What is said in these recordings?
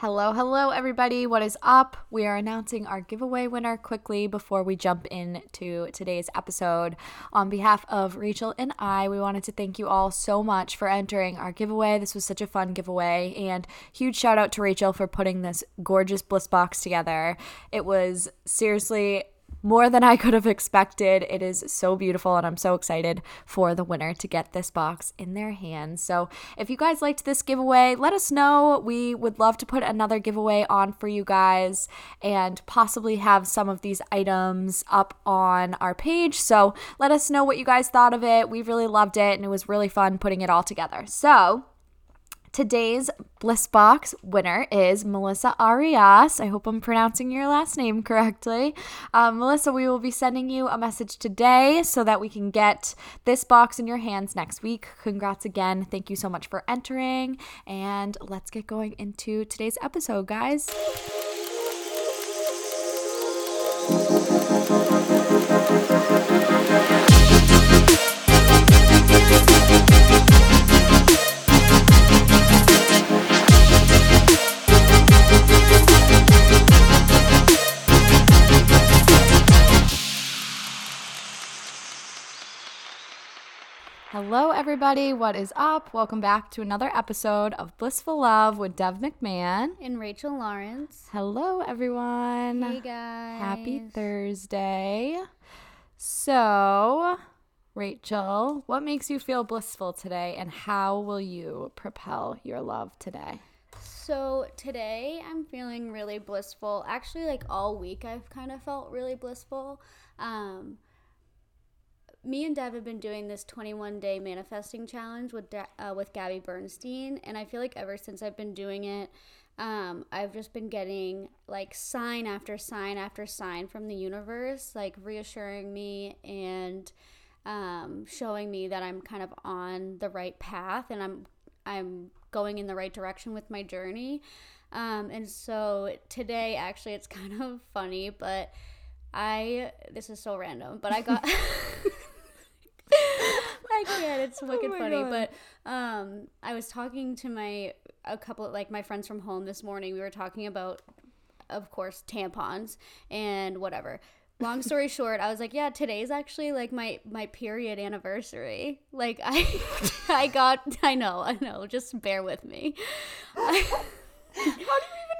Hello, hello, everybody. What is up? We are announcing our giveaway winner quickly before we jump into today's episode. On behalf of Rachel and I, we wanted to thank you all so much for entering our giveaway. This was such a fun giveaway, and huge shout out to Rachel for putting this gorgeous bliss box together. It was seriously more than I could have expected. It is so beautiful, and I'm so excited for the winner to get this box in their hands. So, if you guys liked this giveaway, let us know. We would love to put another giveaway on for you guys and possibly have some of these items up on our page. So, let us know what you guys thought of it. We really loved it, and it was really fun putting it all together. So, Today's Bliss Box winner is Melissa Arias. I hope I'm pronouncing your last name correctly. Um, Melissa, we will be sending you a message today so that we can get this box in your hands next week. Congrats again. Thank you so much for entering. And let's get going into today's episode, guys. Hello, everybody. What is up? Welcome back to another episode of Blissful Love with Dev McMahon and Rachel Lawrence. Hello, everyone. Hey, guys. Happy Thursday. So, Rachel, what makes you feel blissful today, and how will you propel your love today? So, today I'm feeling really blissful. Actually, like all week, I've kind of felt really blissful. Um, me and Dev have been doing this 21 day manifesting challenge with uh, with Gabby Bernstein, and I feel like ever since I've been doing it, um, I've just been getting like sign after sign after sign from the universe, like reassuring me and um, showing me that I'm kind of on the right path and I'm I'm going in the right direction with my journey. Um, and so today, actually, it's kind of funny, but I this is so random, but I got. I can't. It's oh wicked oh funny. God. But um, I was talking to my a couple like my friends from home this morning. We were talking about, of course, tampons and whatever. Long story short, I was like, yeah, today's actually like my my period anniversary. Like I I got I know I know. Just bear with me. How do you even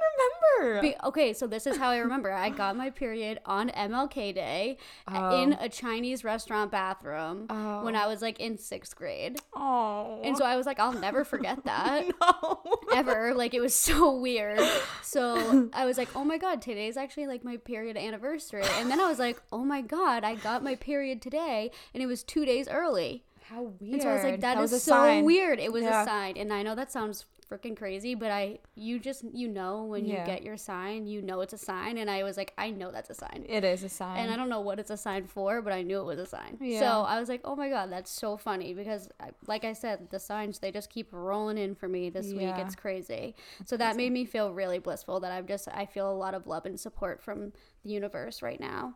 remember? Be, okay, so this is how I remember. I got my period on MLK Day oh. in a Chinese restaurant bathroom oh. when I oh. was like in sixth grade. Oh. And so I was like, I'll never forget that. no. Ever. Like it was so weird. So I was like, oh my God, today's actually like my period anniversary. And then I was like, oh my God, I got my period today and it was two days early. How weird. And so I was like, that, that is so sign. weird. It was yeah. a sign. And I know that sounds freaking crazy, but I you just you know when yeah. you get your sign, you know it's a sign and I was like I know that's a sign. It is a sign. And I don't know what it's a sign for, but I knew it was a sign. Yeah. So I was like, "Oh my god, that's so funny because like I said, the signs they just keep rolling in for me this yeah. week. It's crazy. So that made me feel really blissful that I'm just I feel a lot of love and support from the universe right now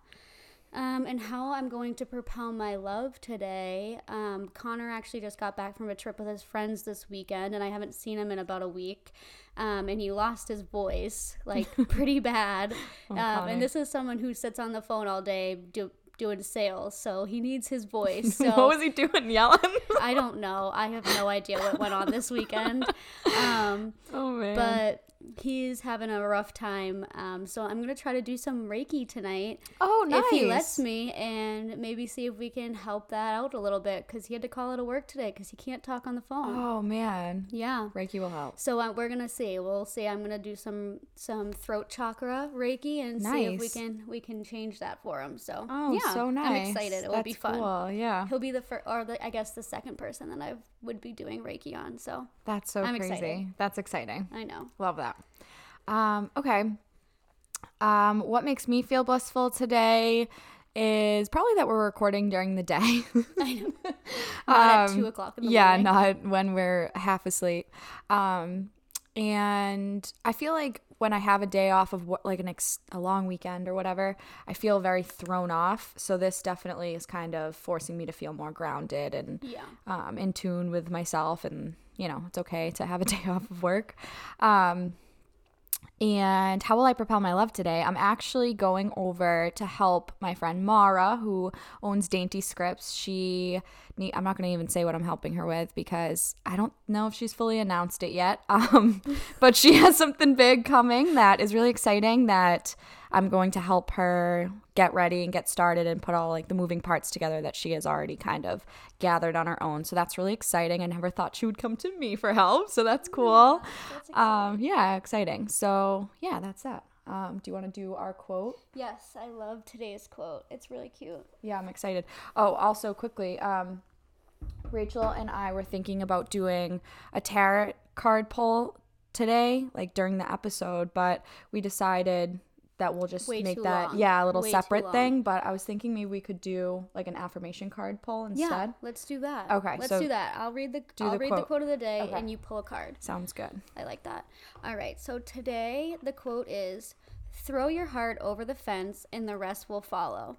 um, and how I'm going to propel my love today. Um, Connor actually just got back from a trip with his friends this weekend, and I haven't seen him in about a week. Um, and he lost his voice like pretty bad. oh, um, and this is someone who sits on the phone all day do, doing sales, so he needs his voice. So what was he doing? Yelling? I don't know. I have no idea what went on this weekend. Um, oh man! But he's having a rough time. Um, so I'm gonna try to do some Reiki tonight. Oh, nice. If he lets me, and maybe see if we can help that out a little bit because he had to call out of work today because he can't talk on the phone. Oh man. Yeah. Reiki will help. So uh, we're gonna see. We'll see. I'm gonna do some some throat chakra Reiki and nice. see if we can we can change that for him. So oh, yeah, so nice. I'm excited. It That's will be fun. Cool. Yeah. He'll be the first, or the, I guess the second person that I would be doing Reiki on. So that's so I'm crazy. Excited. That's exciting. I know. Love that. Um, okay. Um, what makes me feel blissful today is probably that we're recording during the day. I know. Not um, at two o'clock in the morning. yeah, morning. not when we're half asleep. Um, and I feel like when I have a day off of what, like an ex- a long weekend or whatever, I feel very thrown off. So this definitely is kind of forcing me to feel more grounded and yeah. um, in tune with myself. And you know, it's okay to have a day off of work. Um, And how will I propel my love today? I'm actually going over to help my friend Mara, who owns Dainty Scripts. She, need, I'm not going to even say what I'm helping her with because I don't know if she's fully announced it yet. Um, but she has something big coming that is really exciting that I'm going to help her get ready and get started and put all like the moving parts together that she has already kind of gathered on her own. So that's really exciting. I never thought she would come to me for help. So that's cool. That's Um, yeah, exciting. So yeah, that's that. Um, do you want to do our quote? Yes, I love today's quote. It's really cute. Yeah, I'm excited. Oh, also quickly, um, Rachel and I were thinking about doing a tarot card pull today, like during the episode, but we decided that we'll just Way make that long. yeah a little Way separate thing. But I was thinking maybe we could do like an affirmation card pull Yeah, instead. let's do that. Okay, let's so do that. I'll read the I'll the read the quote. quote of the day, Okay. and you pull a card. Sounds good. I like that. All right, so today the quote is throw your heart over the fence and the rest will follow.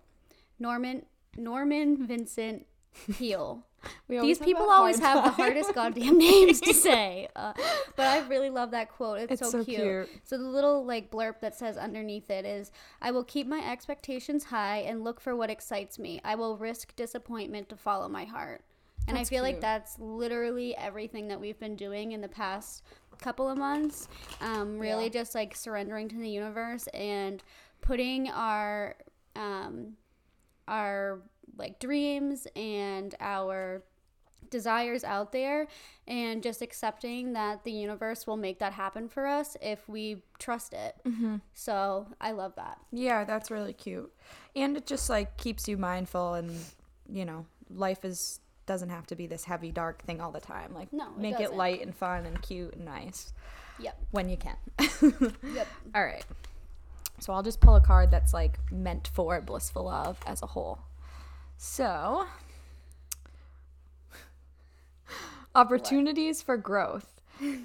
Norman Norman Vincent Peale. These people always hard have the hardest goddamn names to say. Uh, but I really love that quote. It's, It's so, so cute. cute. So the little like blurb that says underneath it is I will keep my expectations high and look for what excites me. I will risk disappointment to follow my heart. And That's I feel like that's literally everything that we've been doing in the past couple of months. Um, really Yeah. just like surrendering to the universe and putting our um, our like dreams and our desires out there and just accepting that the universe will make that happen for us if we trust it. Mm-hmm. So I love that. Yeah, that's really cute. And it just like keeps you mindful and you know, life is doesn't have to be this heavy dark thing all the time. Like No, it make it light and fun and cute and nice Yep. when you can. Yep. all right. So I'll just pull a card that's like meant for blissful love as a whole. So opportunities for growth.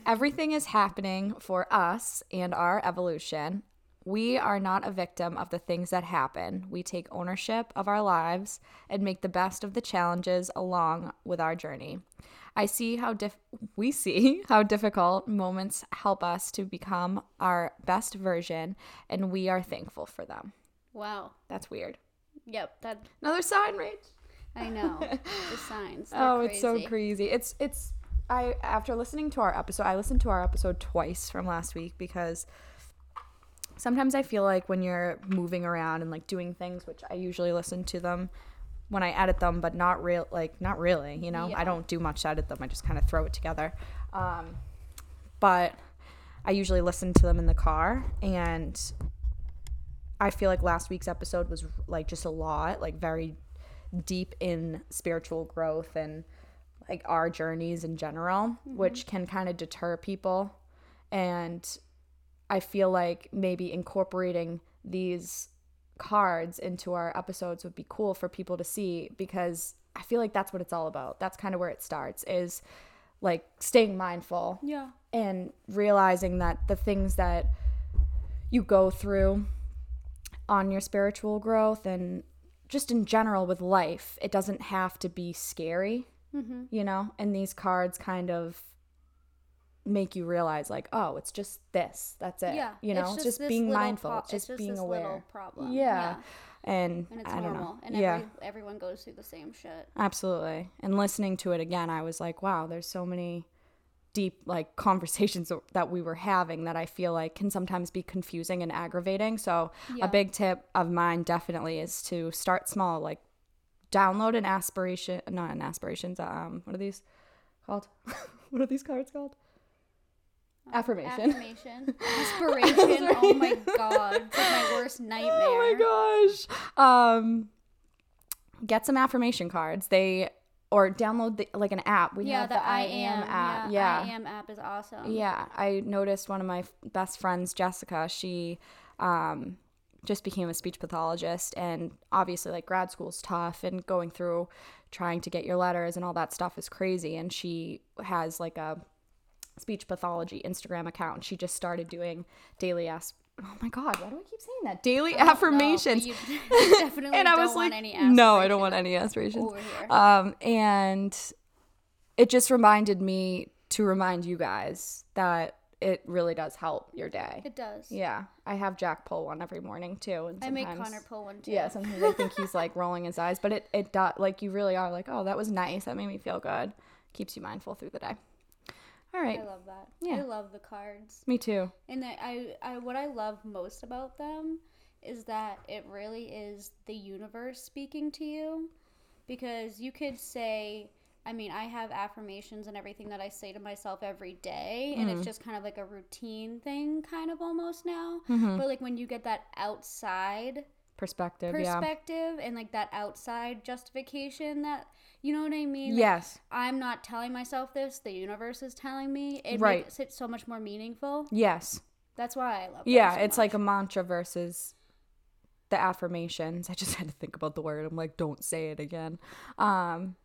Everything is happening for us and our evolution. We are not a victim of the things that happen. We take ownership of our lives and make the best of the challenges along with our journey. I see how dif- we see how difficult moments help us to become our best version and we are thankful for them. Wow. That's weird. Yep. That Another sign, Rach. I know. the signs. Oh, it's so crazy. crazy. It's it's I after listening to our episode, I listened to our episode twice from last week because sometimes I feel like when you're moving around and like doing things, which I usually listen to them when I edit them, but not real like not really, you know. Yeah. I don't do much to edit them. I just kind of throw it together. Um, but I usually listen to them in the car and I feel like last week's episode was like just a lot, like very deep in spiritual growth and like our journeys in general, mm-hmm. which can kind of deter people. And I feel like maybe incorporating these cards into our episodes would be cool for people to see because I feel like that's what it's all about. That's kind of where it starts is like staying mindful Yeah. and realizing that the things that you go through on your spiritual growth and just in general with life, it doesn't have to be scary, Mm-hmm. you know? And these cards kind of make you realize, like, oh, it's just this. That's it. Yeah. You know, it's just, this being mindful, pro- it's just, being this aware. problem. Yeah. And, And it's I don't normal. know. And yeah. every, everyone goes through the same shit. Absolutely. And listening to it again, I was like, wow, there's so many deep like conversations that we were having that I feel like can sometimes be confusing and aggravating. So Yeah. a big tip of mine definitely is to start small, like download an aspiration, not an aspirations, um, what are these called? what are these cards called? Affirmation. Affirmation. Inspiration. oh my god. It's like my worst nightmare. Oh my gosh. Um, get some affirmation cards. They or download the, like an app. We yeah, have the, I am app. Yeah, Yeah. I am app is awesome. Yeah, I noticed one of my f- best friends, Jessica, she um, just became a speech pathologist. And obviously, like grad school's tough, and going through trying to get your letters and all that stuff is crazy. And she has like a speech pathology Instagram account. She just started doing daily asp. Oh my God, why do I keep saying that? Daily I don't know, but affirmations. you definitely and I was like, no, I don't want any aspirations. Um, and it just reminded me to remind you guys that it really does help your day. It does. Yeah, I have Jack pull one every morning too, and I make Connor pull one too. Yeah, sometimes I think he's like rolling his eyes, but it it does like you really are like, oh, that was nice. That made me feel good. Keeps you mindful through the day. All right, I love that. Yeah. I love the cards. me too. And I, I, I, what I love most about them is that it really is the universe speaking to you. Because you could say, I mean, I have affirmations and everything that I say to myself every day, and Mm-hmm. it's just kind of like a routine thing, kind of almost now. Mm-hmm. But like when you get that outside Perspective, yeah. perspective and like that outside justification, that you know what I mean? Like, Yes, I'm not telling myself this; the universe is telling me. It Right. makes it so much more meaningful. yes, That's why I love. yeah. so it's much. like a mantra versus the affirmations. I just had to think about the word. I'm like, don't say it again. Um,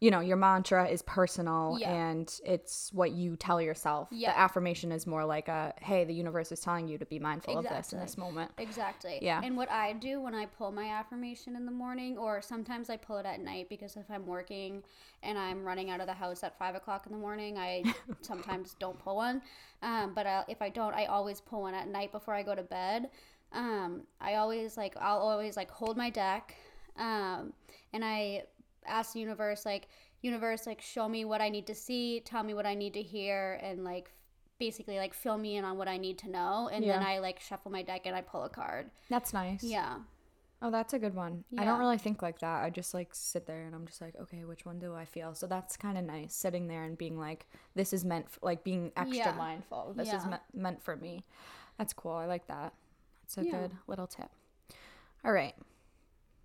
you know, your mantra is personal Yeah. and it's what you tell yourself. Yeah. The affirmation is more like a, hey, the universe is telling you to be mindful of this in this moment. Exactly. Yeah. And what I do when I pull my affirmation in the morning, or sometimes I pull it at night because if I'm working and I'm running out of the house at five o'clock in the morning, I sometimes don't pull one. Um, but I, if I don't, I always pull one at night before I go to bed. Um, I always like I'll always like hold my deck, um, and I ask the universe like universe like show me what I need to see, tell me what I need to hear, and like basically like fill me in on what I need to know, and then I like shuffle my deck and I pull a card. That's nice. Yeah. Oh, that's a good one. I don't really think like that. I just like sit there and I'm just like, okay, which one do I feel? So that's kind of nice sitting there and being like, this is meant for, like being extra Yeah. mindful. This is me- meant for me. That's cool. I like that. That's a Yeah. good little tip. All right.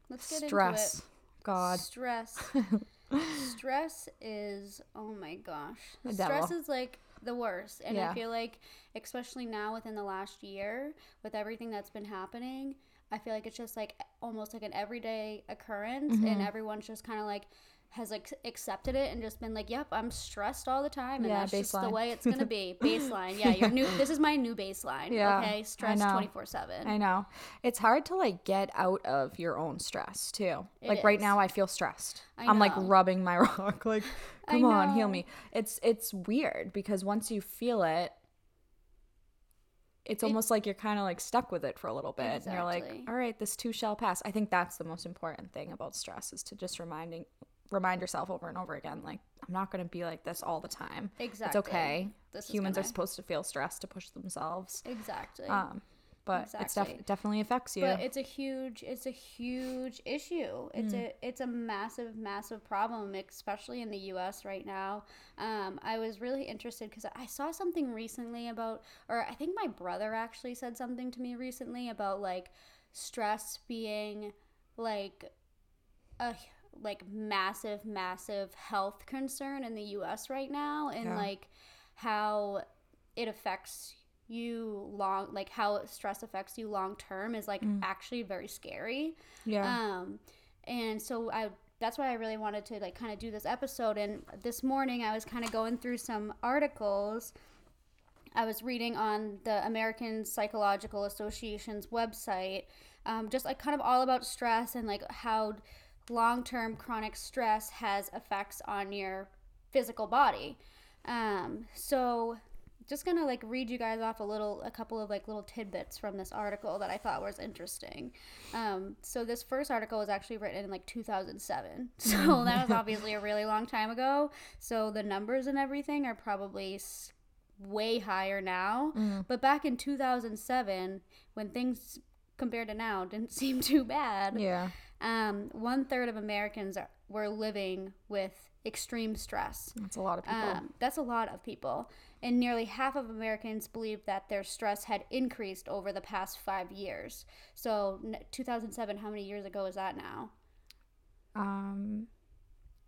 Let's get Stress. into God. Stress. Stress is oh my gosh. The Stress devil. is like the worst. And Yeah. I feel like especially now within the last year with everything that's been happening, I feel like it's just like almost like an everyday occurrence Mm-hmm. and everyone's just kind of like has like accepted it and just been like, "Yep, I'm stressed all the time, and Yeah, that's just the way it's gonna be." Baseline, yeah. Your new. This is my new baseline. Yeah, okay, stress twenty four seven. I know. It's hard to like get out of your own stress too. It like right now I feel stressed. I I'm like rubbing my rock like come on, heal me. It's it's weird because once you feel it it's almost like you're kind of like stuck with it for a little bit and you're like all right this too shall pass i think that's the most important thing about stress is to just reminding remind yourself over and over again like i'm not going to be like this all the time. Exactly. it's okay. This humans are gonna- supposed to feel stressed to push themselves. Exactly. um but it's def- definitely affects you. But it's a huge it's a huge issue. It's Mm. a it's a massive massive problem especially in the us right now. Um, i was really interested because i saw something recently about or i think my brother actually said something to me recently about like stress being like a like massive massive health concern in the us right now and Yeah. like how it affects you long like how stress affects you long term is like actually very scary. Yeah. Um and so i that's why i really wanted to like kind of do this episode. And this morning i was kind of going through some articles. I was reading on the American Psychological Association's website, um, just like kind of all about stress and like how long term chronic stress has effects on your physical body. Um, so, just gonna like read you guys off a little, a couple of like little tidbits from this article that I thought was interesting. Um, so, this first article was actually written in like 2007. So, that was obviously a really long time ago. So, the numbers and everything are probably way higher now. But back in 2007, when things compared to now didn't seem too bad, yeah um, one third of Americans are, were living with extreme stress. that's a lot of people Um, that's a lot of people. And nearly half of Americans believe that their stress had increased over the past five years. So, n- 2007, how many years ago is that now? um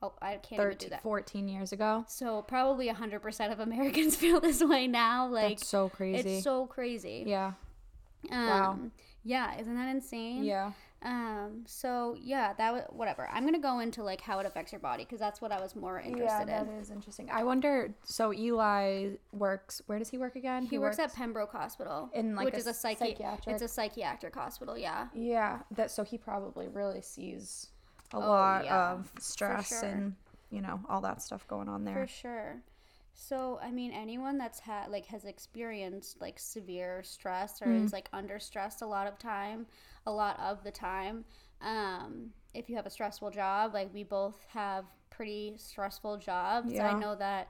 Oh, I can't even do that. 14 years ago So, probably 100% of Americans feel this way now. Like, that's so crazy it's so crazy. yeah Um, Wow. Yeah, isn't that insane? yeah Um. So yeah, that was whatever. I'm gonna go into like how it affects your body because that's what I was more interested yeah, in. that is interesting. I wonder. So Eli works. Where does he work again? He, works, at Pembroke Hospital, In, like, which a is a psychi- psychiatric- It's a psychiatric hospital. Yeah. Yeah, that. So he probably really sees a Oh, lot yeah, of stress sure. and you know all that stuff going on there. For sure. So, I mean, anyone that's had like has experienced like severe stress or Mm. is like under stressed a lot of time, a lot of the time. Um, if you have a stressful job, like we both have pretty stressful jobs. Yeah. I know that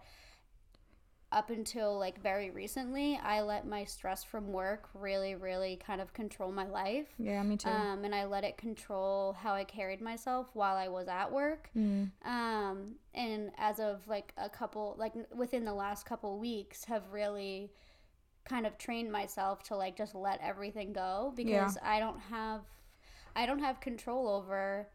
up until like very recently, I let my stress from work really, really kind of control my life. Yeah, me too. Um, and I let it control how I carried myself while I was at work. Mm. Um, and as of like a couple, like within the last couple weeks, have really kind of trained myself to like just let everything go because I don't have, I don't have control over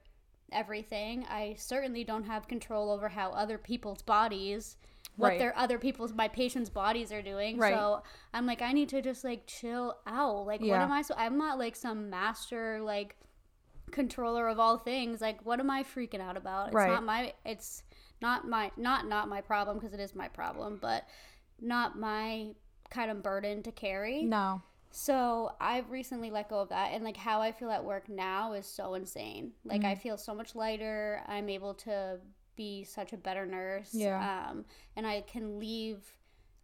everything. I certainly don't have control over how other people's bodies, what Right. their other people's, my patients' bodies are doing. Right. So I'm like, I need to just like chill out. Like, what am I? So I'm not like some master like controller of all things like what am i freaking out about it's Right. not my it's not my not not my problem because it is my problem but not my kind of burden to carry No. so i've recently let go of that and like how i feel at work now is so insane like Mm. i feel so much lighter i'm able to be such a better nurse Yeah. um and i can leave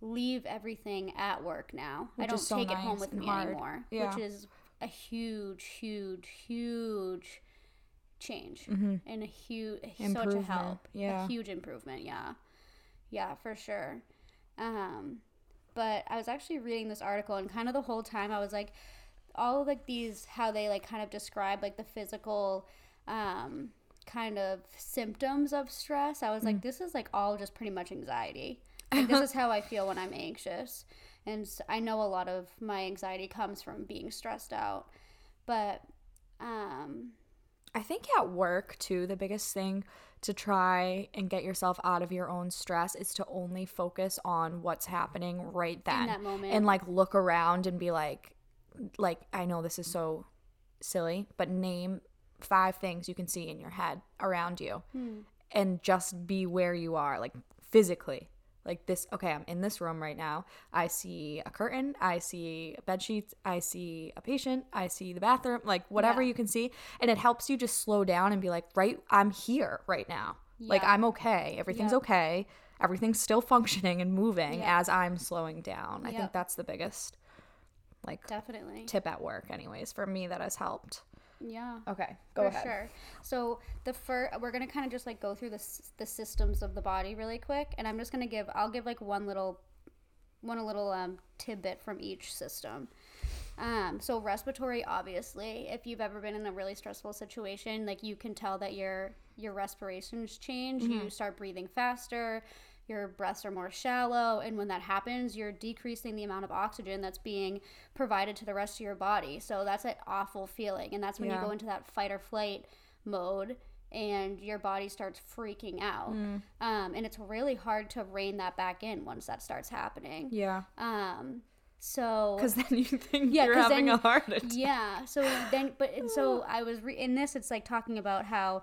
leave everything at work now i don't so take it home with me hard. anymore Yeah. which is a huge huge huge change hmm and a huge such a help yeah. a huge improvement yeah yeah for sure um but i was actually reading this article and kind of the whole time i was like all of like these how they like kind of describe like the physical um kind of symptoms of stress. I was Mm. like this is like all just pretty much anxiety. Like, this is how i feel when i'm anxious. And I know a lot of my anxiety comes from being stressed out. But um I think at work too, the biggest thing to try and get yourself out of your own stress is to only focus on what's happening right then. that moment. And like look around and be like like I know this is so silly, but name five things you can see in your head around you Hmm. and just be where you are, like physically. Like this, okay, I'm in this room right now. I see a curtain, I see bed sheets, I see a patient, I see the bathroom, like whatever Yeah. you can see. And it helps you just slow down and be like, right, I'm here right now. Like I'm okay. Everything's Yep. okay. Everything's still functioning and moving Yeah. as I'm slowing down. I think that's the biggest like definitely tip at work anyways for me that has helped. Yeah Okay, go for ahead. sure. So the first, we're gonna kind of just like go through the s- the systems of the body really quick, and I'm just gonna give I'll give like one little one a little um, tidbit from each system. Um, so respiratory, obviously, if you've ever been in a really stressful situation, like you can tell that your your respirations change. You start breathing faster. Your breaths are more shallow, and when that happens, you're decreasing the amount of oxygen that's being provided to the rest of your body. So that's an awful feeling, and that's when Yeah. you go into that fight or flight mode, and your body starts freaking out. Mm. Um, and it's really hard to rein that back in once that starts happening. Yeah, Um, so because then you think Yeah, you're having then- a heart attack. yeah. So then, but and so I was re- in this. It's like talking about how,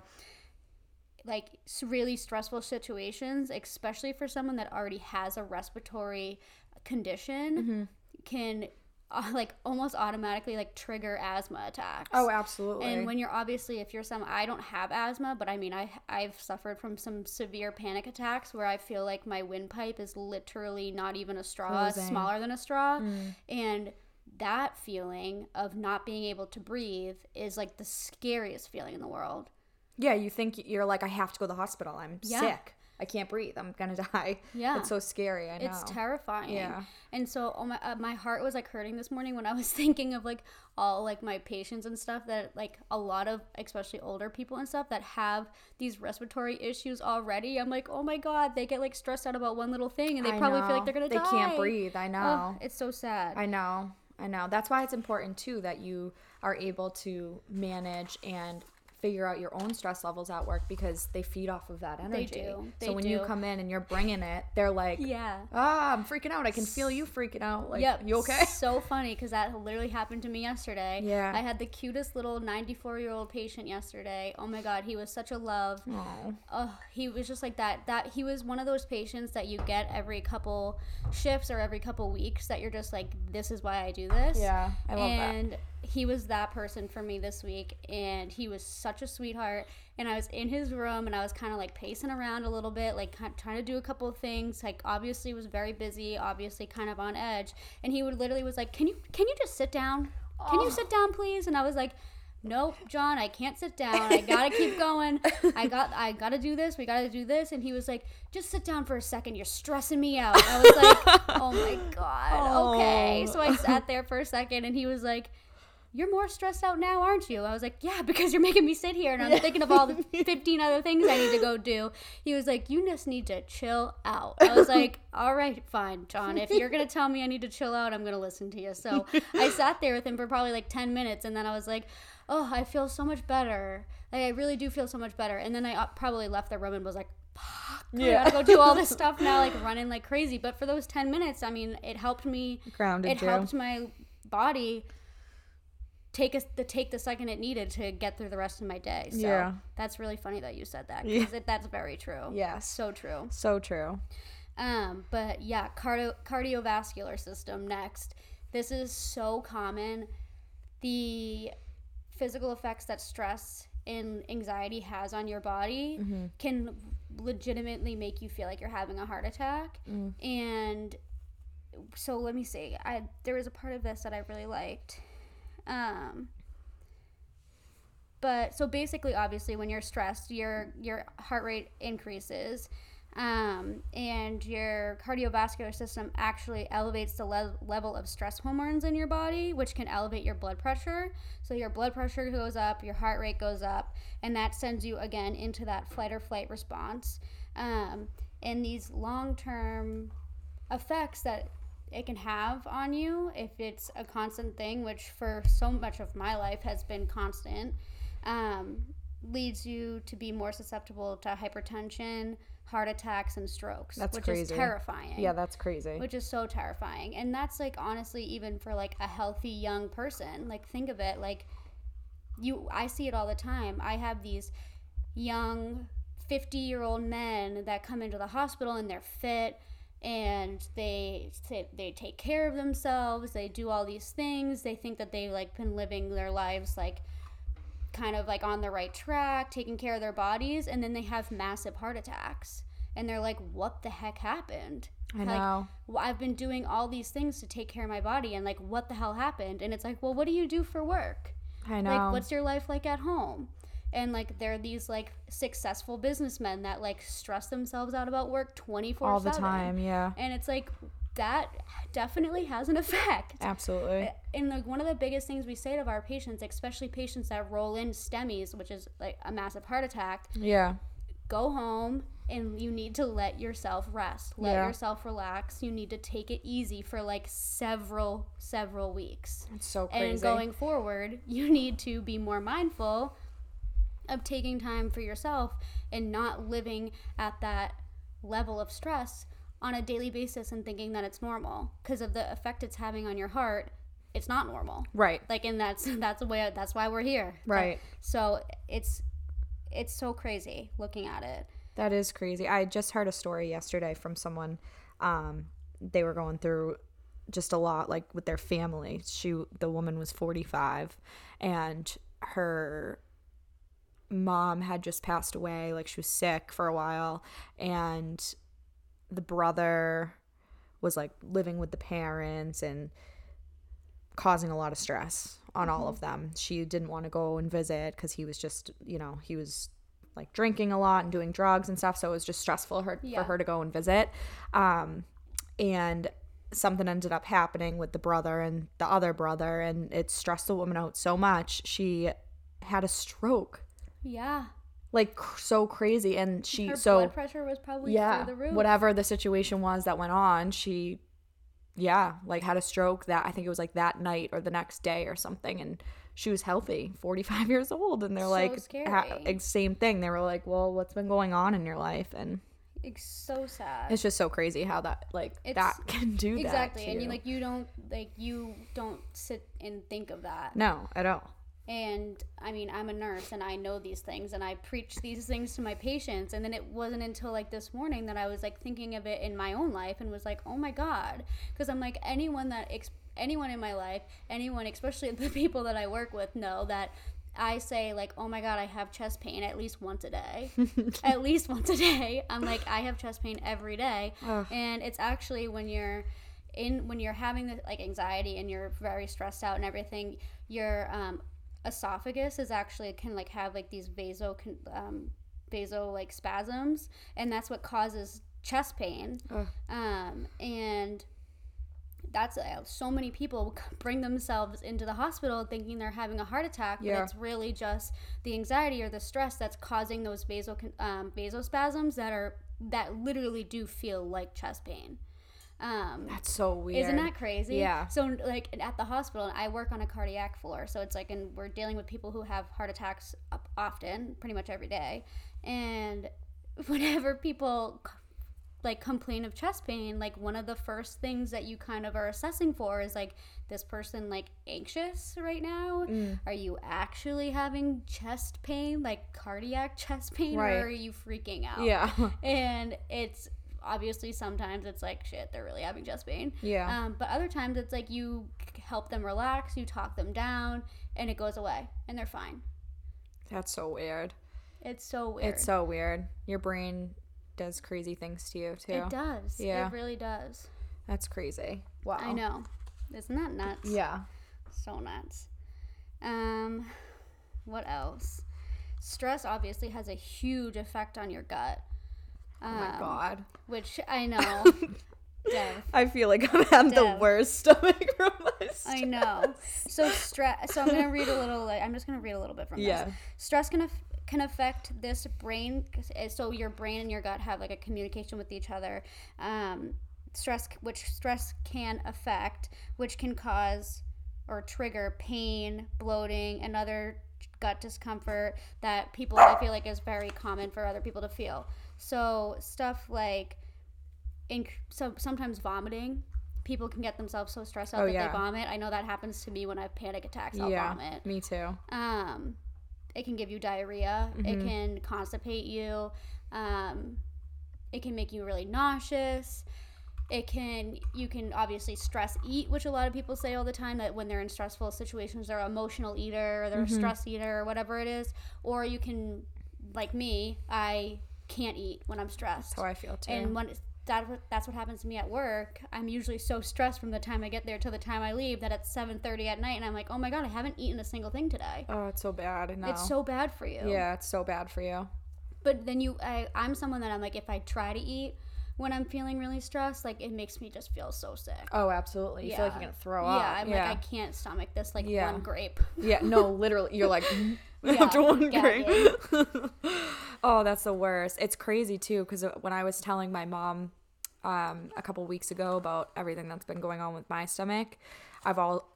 like, really stressful situations, especially for someone that already has a respiratory condition, Mm-hmm. can uh, like almost automatically like trigger asthma attacks. Oh, absolutely. And when you're obviously, if you're some, I don't have asthma, but I mean, I I've suffered from some severe panic attacks where I feel like my windpipe is literally not even a straw, Closing. smaller than a straw, and that feeling of not being able to breathe is like the scariest feeling in the world. Yeah, you think you're like, I have to go to the hospital. I'm Yeah. sick. I can't breathe. I'm gonna die. Yeah. it's so scary. I know. It's terrifying. Yeah. And so, oh my, uh, my heart was like hurting this morning when I was thinking of like all like my patients and stuff that like a lot of especially older people and stuff that have these respiratory issues already. I'm like, oh my god, they get like stressed out about one little thing and they I probably feel like they're gonna They die. can't breathe. I Oh, know. it's so sad. I know. I know. That's why it's important too that you are able to manage and figure out your own stress levels at work because they feed off of that energy. They do. They so when you come in and you're bringing it, they're like, yeah. "Ah, I'm freaking out. I can feel you freaking out. Like, Yep. you okay?" So funny because that literally happened to me yesterday. Yeah. I had the cutest little 94 year old patient yesterday. Oh my god, he was such a love. Oh, Oh, he was just like that. That he was one of those patients that you get every couple shifts or every couple weeks that you're just like, this is why I do this. yeah. I love that. and he was that person for me this week and he was such a sweetheart. And i was in his room and i was kind of like pacing around a little bit like trying to do a couple of things. Like obviously was very busy obviously kind of on edge. And he would literally was like can you can you just sit down? Can you oh. sit down please? And i was like nope john i can't sit down. I gotta keep going. I got i gotta do this. We gotta do this. And he was like just sit down for a second. You're stressing me out. I was like oh my god okay. So i sat there for a second and he was like you're more stressed out now, aren't you? I was like, yeah, because you're making me sit here and I'm thinking of all the 15 other things I need to go do. He was like, you just need to chill out. I was like, all right, fine, John. If you're going to tell me I need to chill out, I'm going to listen to you. So I sat there with him for probably like 10 minutes and then I was like, oh, I feel so much better. Like, I really do feel so much better. And then I uh, probably left the room and was like, fuck, yeah. I gotta go do all this stuff now, like running like crazy. But for those 10 minutes, I mean, it helped me. Grounded It you. helped my body take us the take the second it needed to get through the rest of my day. So Yeah. that's really funny that you said that Yeah. because that's very true. Yeah, So true. So true. Um, but yeah, cardio cardiovascular system next. This is so common. The physical effects that stress and anxiety has on your body Mm-hmm. can legitimately make you feel like you're having a heart attack. Mm. And so let me see. I there was a part of this that I really liked. Um but so basically obviously when you're stressed your your heart rate increases um, and your cardiovascular system actually elevates the le- level of stress hormones in your body which can elevate your blood pressure. So your blood pressure goes up your heart rate goes up and that sends you again into that flight or flight response. Um, and these long-term effects that it can have on you if it's a constant thing, which for so much of my life has been constant, um, leads you to be more susceptible to hypertension, heart attacks, and strokes, That's which crazy. is terrifying. Yeah, that's crazy. Which is so terrifying. And that's like honestly, even for like a healthy young person, like think of it like you, I see it all the time. I have these young 50 year old men that come into the hospital and they're fit and they they take care of themselves they do all these things they think that they've like been living their lives like kind of like on the right track taking care of their bodies and then they have massive heart attacks. And they're like what the heck happened? I Like, know. well, I've been doing all these things to take care of my body and like what the hell happened? And it's like well what do you do for work? I know. like what's your life like at home and like they're these like successful businessmen that like stress themselves out about work 24 all the time. Yeah. and it's like that definitely has an effect Absolutely. and like one of the biggest things we say to our patients especially patients that roll in STEMIs which is like a massive heart attack Yeah. go home and you need to let yourself rest let Yeah. yourself relax you need to take it easy for like several several weeks It's so crazy. and going forward, you need to be more mindful of taking time for yourself and not living at that level of stress on a daily basis and thinking that it's normal because of the effect it's having on your heart. It's not normal. right. Like, and that's that's the way. That's why we're here. Right. So it's it's so crazy looking at it. That is crazy. I just heard a story yesterday from someone. Um, they were going through just a lot, like with their family. She, the woman, was forty five, and her mom had just passed away. Like she was sick for a while, and the brother was like living with the parents and causing a lot of stress on all of them. She didn't want to go and visit because he was just, you know, he was like drinking a lot and doing drugs and stuff. So it was just stressful her, Yeah. for her to go and visit. Um, and something ended up happening with the brother and the other brother, and it stressed the woman out so much. She had a stroke, Yeah. like cr- so crazy. And she, Her so blood pressure was probably yeah, through the roof. whatever the situation was that went on, she, yeah, like had a stroke that I think it was like that night or the next day or something, and she was healthy, forty five years old, and they're So like, ha- same thing. They were like, well, what's been going on in your life, and It's so sad. it's just so crazy how that like It's- that can do that exactly and you. like you don't like you don't sit and think of that no at all. And i mean i'm a nurse and i know these things and i preach these things to my patients and then it wasn't until like this morning that i was like thinking of it in my own life and was like oh my god because i'm like anyone that ex- anyone in my life, anyone, especially the people that I work with, know that I say like, "Oh my god, I have chest pain at least once a day." at least once a day. I'm like, I have chest pain every day, Ugh. and it's actually when you're in when you're having the like anxiety and you're very stressed out and everything, your um, esophagus is actually can like have like these vaso um, vaso like spasms, and that's what causes chest pain. Um, and that's uh, so many people bring themselves into the hospital thinking they're having a heart attack, Yeah. but it's really just the anxiety or the stress that's causing those vaso um, vasospasms that are that literally do feel like chest pain. Um, That's so weird. isn't that crazy? Yeah. So like at the hospital, I work on a cardiac floor, so it's like, and we're dealing with people who have heart attacks up often, pretty much every day, and whenever people like complain of chest pain, like one of the first things that you kind of are assessing for is like this person like anxious right now. Mm. Are you actually having chest pain, like cardiac chest pain, Right. or are you freaking out? Yeah. and it's obviously sometimes it's like shit they're really having chest pain Yeah. um, but other times it's like you help them relax you talk them down and it goes away and they're fine That's so weird. it's so weird It's so weird. Your brain does crazy things to you too. it does Yeah. it really does That's crazy. Wow. i know isn't that nuts Yeah. so nuts um what else stress obviously has a huge effect on your gut Oh my um, god. which i know Dev. I feel like I'm having the worst stomach from my I know. So stress. So I'm gonna read a little. Like, I'm just gonna read a little bit from Yeah. this. Stress can af- can affect this brain. So your brain and your gut have like a communication with each other. Um, stress, which stress can affect, which can cause or trigger pain, bloating, and other gut discomfort that people I feel like is very common for other people to feel. So stuff like, inc- so sometimes vomiting. People can get themselves so stressed out Oh, that yeah. they vomit. I know that happens to me when I have panic attacks. I'll yeah. vomit. Me too. Um, it can give you diarrhea. It Mm-hmm. can constipate you. Um, it can make you really nauseous. It can you can obviously stress eat, which a lot of people say all the time that when they're in stressful situations, they're an emotional eater or they're Mm-hmm. a stress eater or whatever it is. Or you can, like me, I can't eat when I'm stressed. That's how I feel too. And when it's, that that's what happens to me at work. I'm usually so stressed from the time I get there till the time I leave that it's 7:30 at night, and I'm like, oh my god, I haven't eaten a single thing today. oh, it's so bad. No. It's so bad for you. Yeah, it's so bad for you. But then you, I, I'm someone that I'm like, if I try to eat when I'm feeling really stressed, like it makes me just feel so sick. Oh, absolutely. You feel like you're gonna throw up. yeah, up. I'm yeah. like, I can't stomach this like Yeah. one grape. Yeah, no, literally, you're like mm, Yeah, after one grape. oh, that's the worst. It's crazy too because when I was telling my mom um, a couple weeks ago about everything that's been going on with my stomach, I've all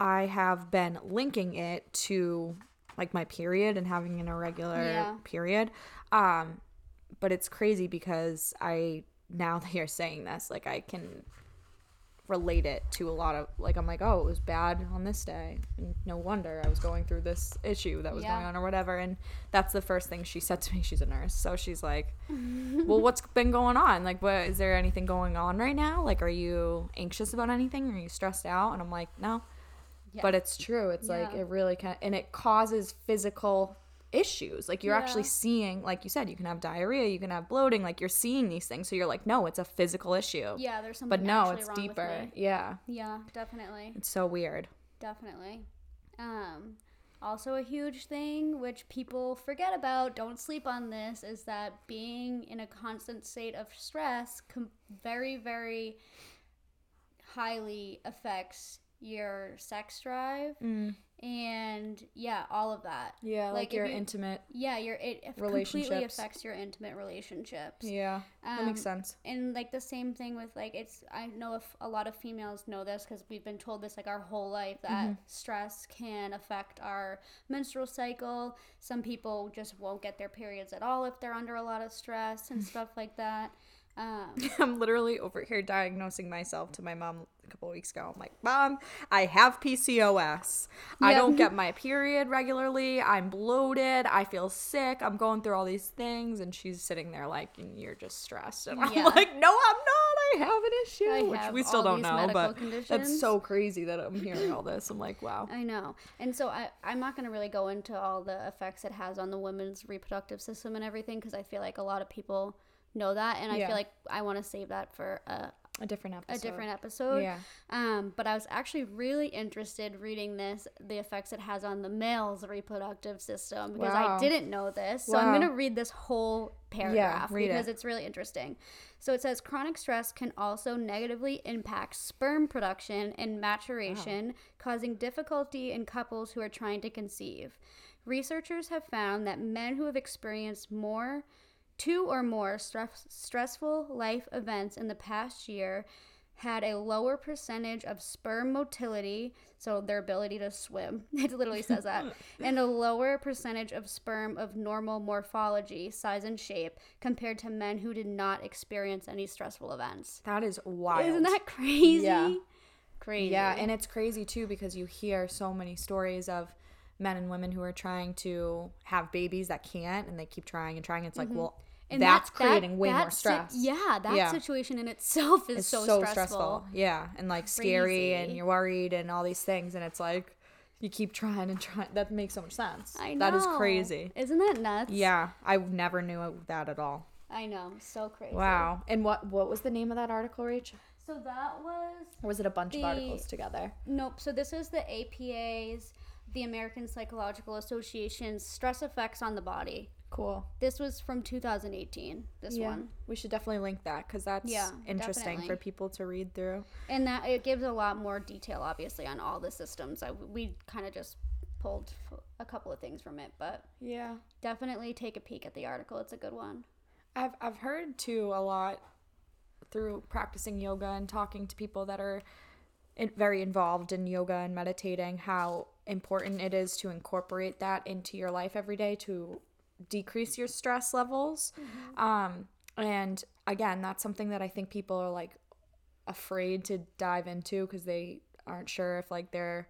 I have been linking it to like my period and having an irregular Yeah. period. Um, but it's crazy because I now that you're saying this, like I can relate it to a lot of like I'm like, oh, it was bad on this day. And no wonder I was going through this issue that was Yeah. going on or whatever. And that's the first thing she said to me. She's a nurse, so she's like, well, what's been going on? Like, what is there anything going on right now? Like, are you anxious about anything? Are you stressed out? And I'm like, no. Yeah. But it's true. It's like it really can, and it causes physical issues. Like you're actually seeing, like you said, you can have diarrhea, you can have bloating. Like you're seeing these things, so you're like, no, it's a physical issue. Yeah, there's something. But no, it's deeper. Yeah, Yeah, definitely. it's so weird. Definitely. Um, also, a huge thing which people forget about, don't sleep on this, is that being in a constant state of stress com- very, very highly affects your sex drive and yeah, all of that. Yeah, like, Like, your you- intimate. Yeah, your it completely affects your intimate relationships. Yeah, that makes Um, sense. and like the same thing with like it's i know if a lot of females know this because we've been told this like our whole life that Mm-hmm. stress can affect our menstrual cycle some people just won't get their periods at all if they're under a lot of stress and stuff like that um, I'm literally over here diagnosing myself to my mom a couple weeks ago. I'm like, Mom, I have PCOS. I don't get my period regularly. I'm bloated. I feel sick. I'm going through all these things. And she's sitting there like, you're just stressed. And I'm Yeah. like, No, I'm not. I have an issue? I Which we still don't know, but that's so crazy that I'm hearing all this. I'm like, wow. I know. And so I, I'm not going to really go into all the effects it has on the women's reproductive system and everything because I feel like a lot of people know that. And I Yeah. feel like I want to save that for a, A different episode. a different episode. Yeah. Um, but I was actually really interested reading this, the effects it has on the male's reproductive system because Wow. I didn't know this. So I'm going to read this whole paragraph read because it. it's really interesting. So it says chronic stress can also negatively impact sperm production and maturation, causing difficulty in couples who are trying to conceive. Researchers have found that men who have experienced more two or more stress, stressful life events in the past year had a lower percentage of sperm motility, so their ability to swim, it literally says that, and a lower percentage of sperm of normal morphology, size, and shape compared to men who did not experience any stressful events. That is wild. Isn't that crazy? Yeah. Crazy. Yeah, and it's crazy too because you hear so many stories of men and women who are trying to have babies that can't and they keep trying and trying. It's like, well, Mm-hmm. And that's that- that- creating way more that sit- stress. yeah, that Yeah. situation in itself is it's so, stressful. Yeah, and like scary and you're worried and all these things and it's like you keep trying and trying. That makes so much sense. I know. That is crazy. Isn't that nuts? Yeah, I never knew that at all. I know. So crazy. Wow. And what what was the name of that article, Rach? So that was Or was it a bunch The- of articles together? nope. So this is the APA's, the American Psychological Association's stress effects on the body. Cool. This was from 2018. This yeah, one, we should definitely link that because that's Yeah, interesting for people to read through. and that it gives a lot more detail, obviously, on all the systems. I, we kind of just pulled a couple of things from it, but Yeah, definitely take a peek at the article. It's a good one. I've I've heard too a lot through practicing yoga and talking to people that are in, very involved in yoga and meditating how important it is to incorporate that into your life every day to decrease your stress levels. Um, and again, that's something that I think people are like afraid to dive into because they aren't sure if like they're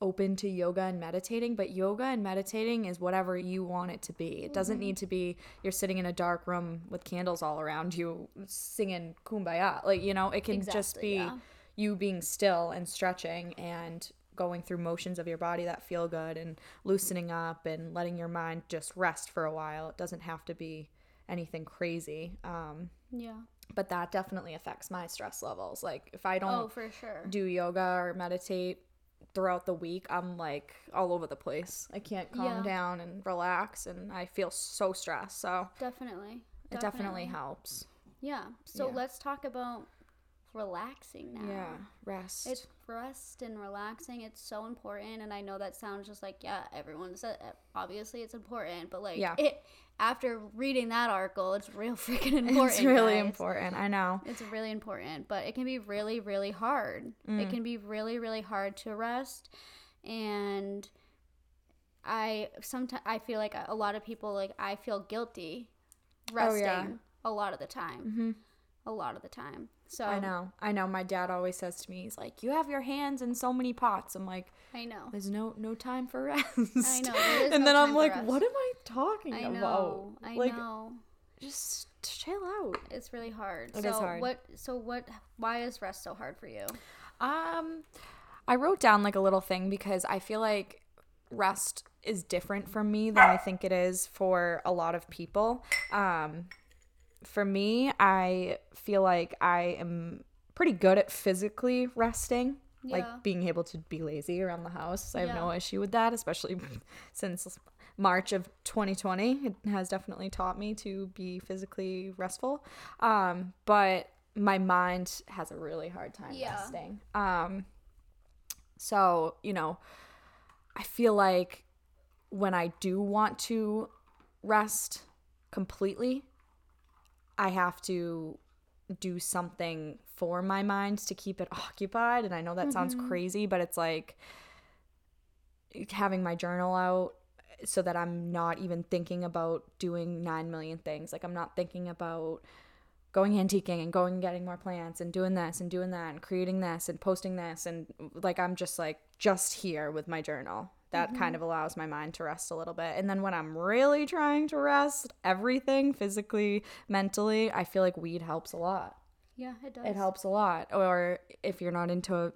open to yoga and meditating but yoga and meditating is whatever you want it to be it doesn't need to be you're sitting in a dark room with candles all around you singing kumbaya like you know it can just be yeah. you being still and stretching and going through motions of your body that feel good and loosening up and letting your mind just rest for a while it doesn't have to be anything crazy um, Yeah. but that definitely affects my stress levels like if i don't Oh, for sure. do yoga or meditate throughout the week, I'm like all over the place. I can't calm Yeah. down and relax, and I feel so stressed. So Definitely. it definitely helps. Yeah. So Yeah. let's talk about relaxing now. Yeah, rest. It's rest and relaxing. It's so important, and I know that sounds just like yeah, everyone said obviously it's important, but like Yeah. it after reading that article, it's real freaking important. it's really guys. important. I know. It's really important, but it can be really, really hard. Mm. It can be really, really hard to rest, and I sometimes I feel like a lot of people like I feel guilty resting Oh, yeah. a lot of the time. hmm A lot of the time. So I know. I know. My dad always says to me, he's like, "You have your hands in so many pots." I'm like, I know. "There's no no time for rest." I know, and no then I'm like, rest. "What am I talking about? I about?" know. I like, know. just chill out. It's really hard. It so is hard. what so what why is rest so hard for you? Um, I wrote down like a little thing because I feel like rest is different for me than I think it is for a lot of people. Um, for me, I feel like I am pretty good at physically resting. Yeah. Like being able to be lazy around the house. I have no issue with that, especially since March of 2020. It has definitely taught me to be physically restful. Um, but my mind has a really hard time Yeah. resting. Um, so, you know, I feel like when I do want to rest completely, I have to do something for my mind to keep it occupied. And I know that sounds mm-hmm. crazy, but it's like eh, having my journal out so that I'm not even thinking about doing 9 million things. Like, I'm not thinking about going antiquing and going and getting more plants and doing this and doing that and creating this and posting this. And like, I'm just like, just here with my journal. That mm-hmm. kind of allows my mind to rest a little bit. And then when I'm really trying to rest, everything physically, mentally, I feel like weed helps a lot. Yeah, it does. It helps a lot. Or if you're not into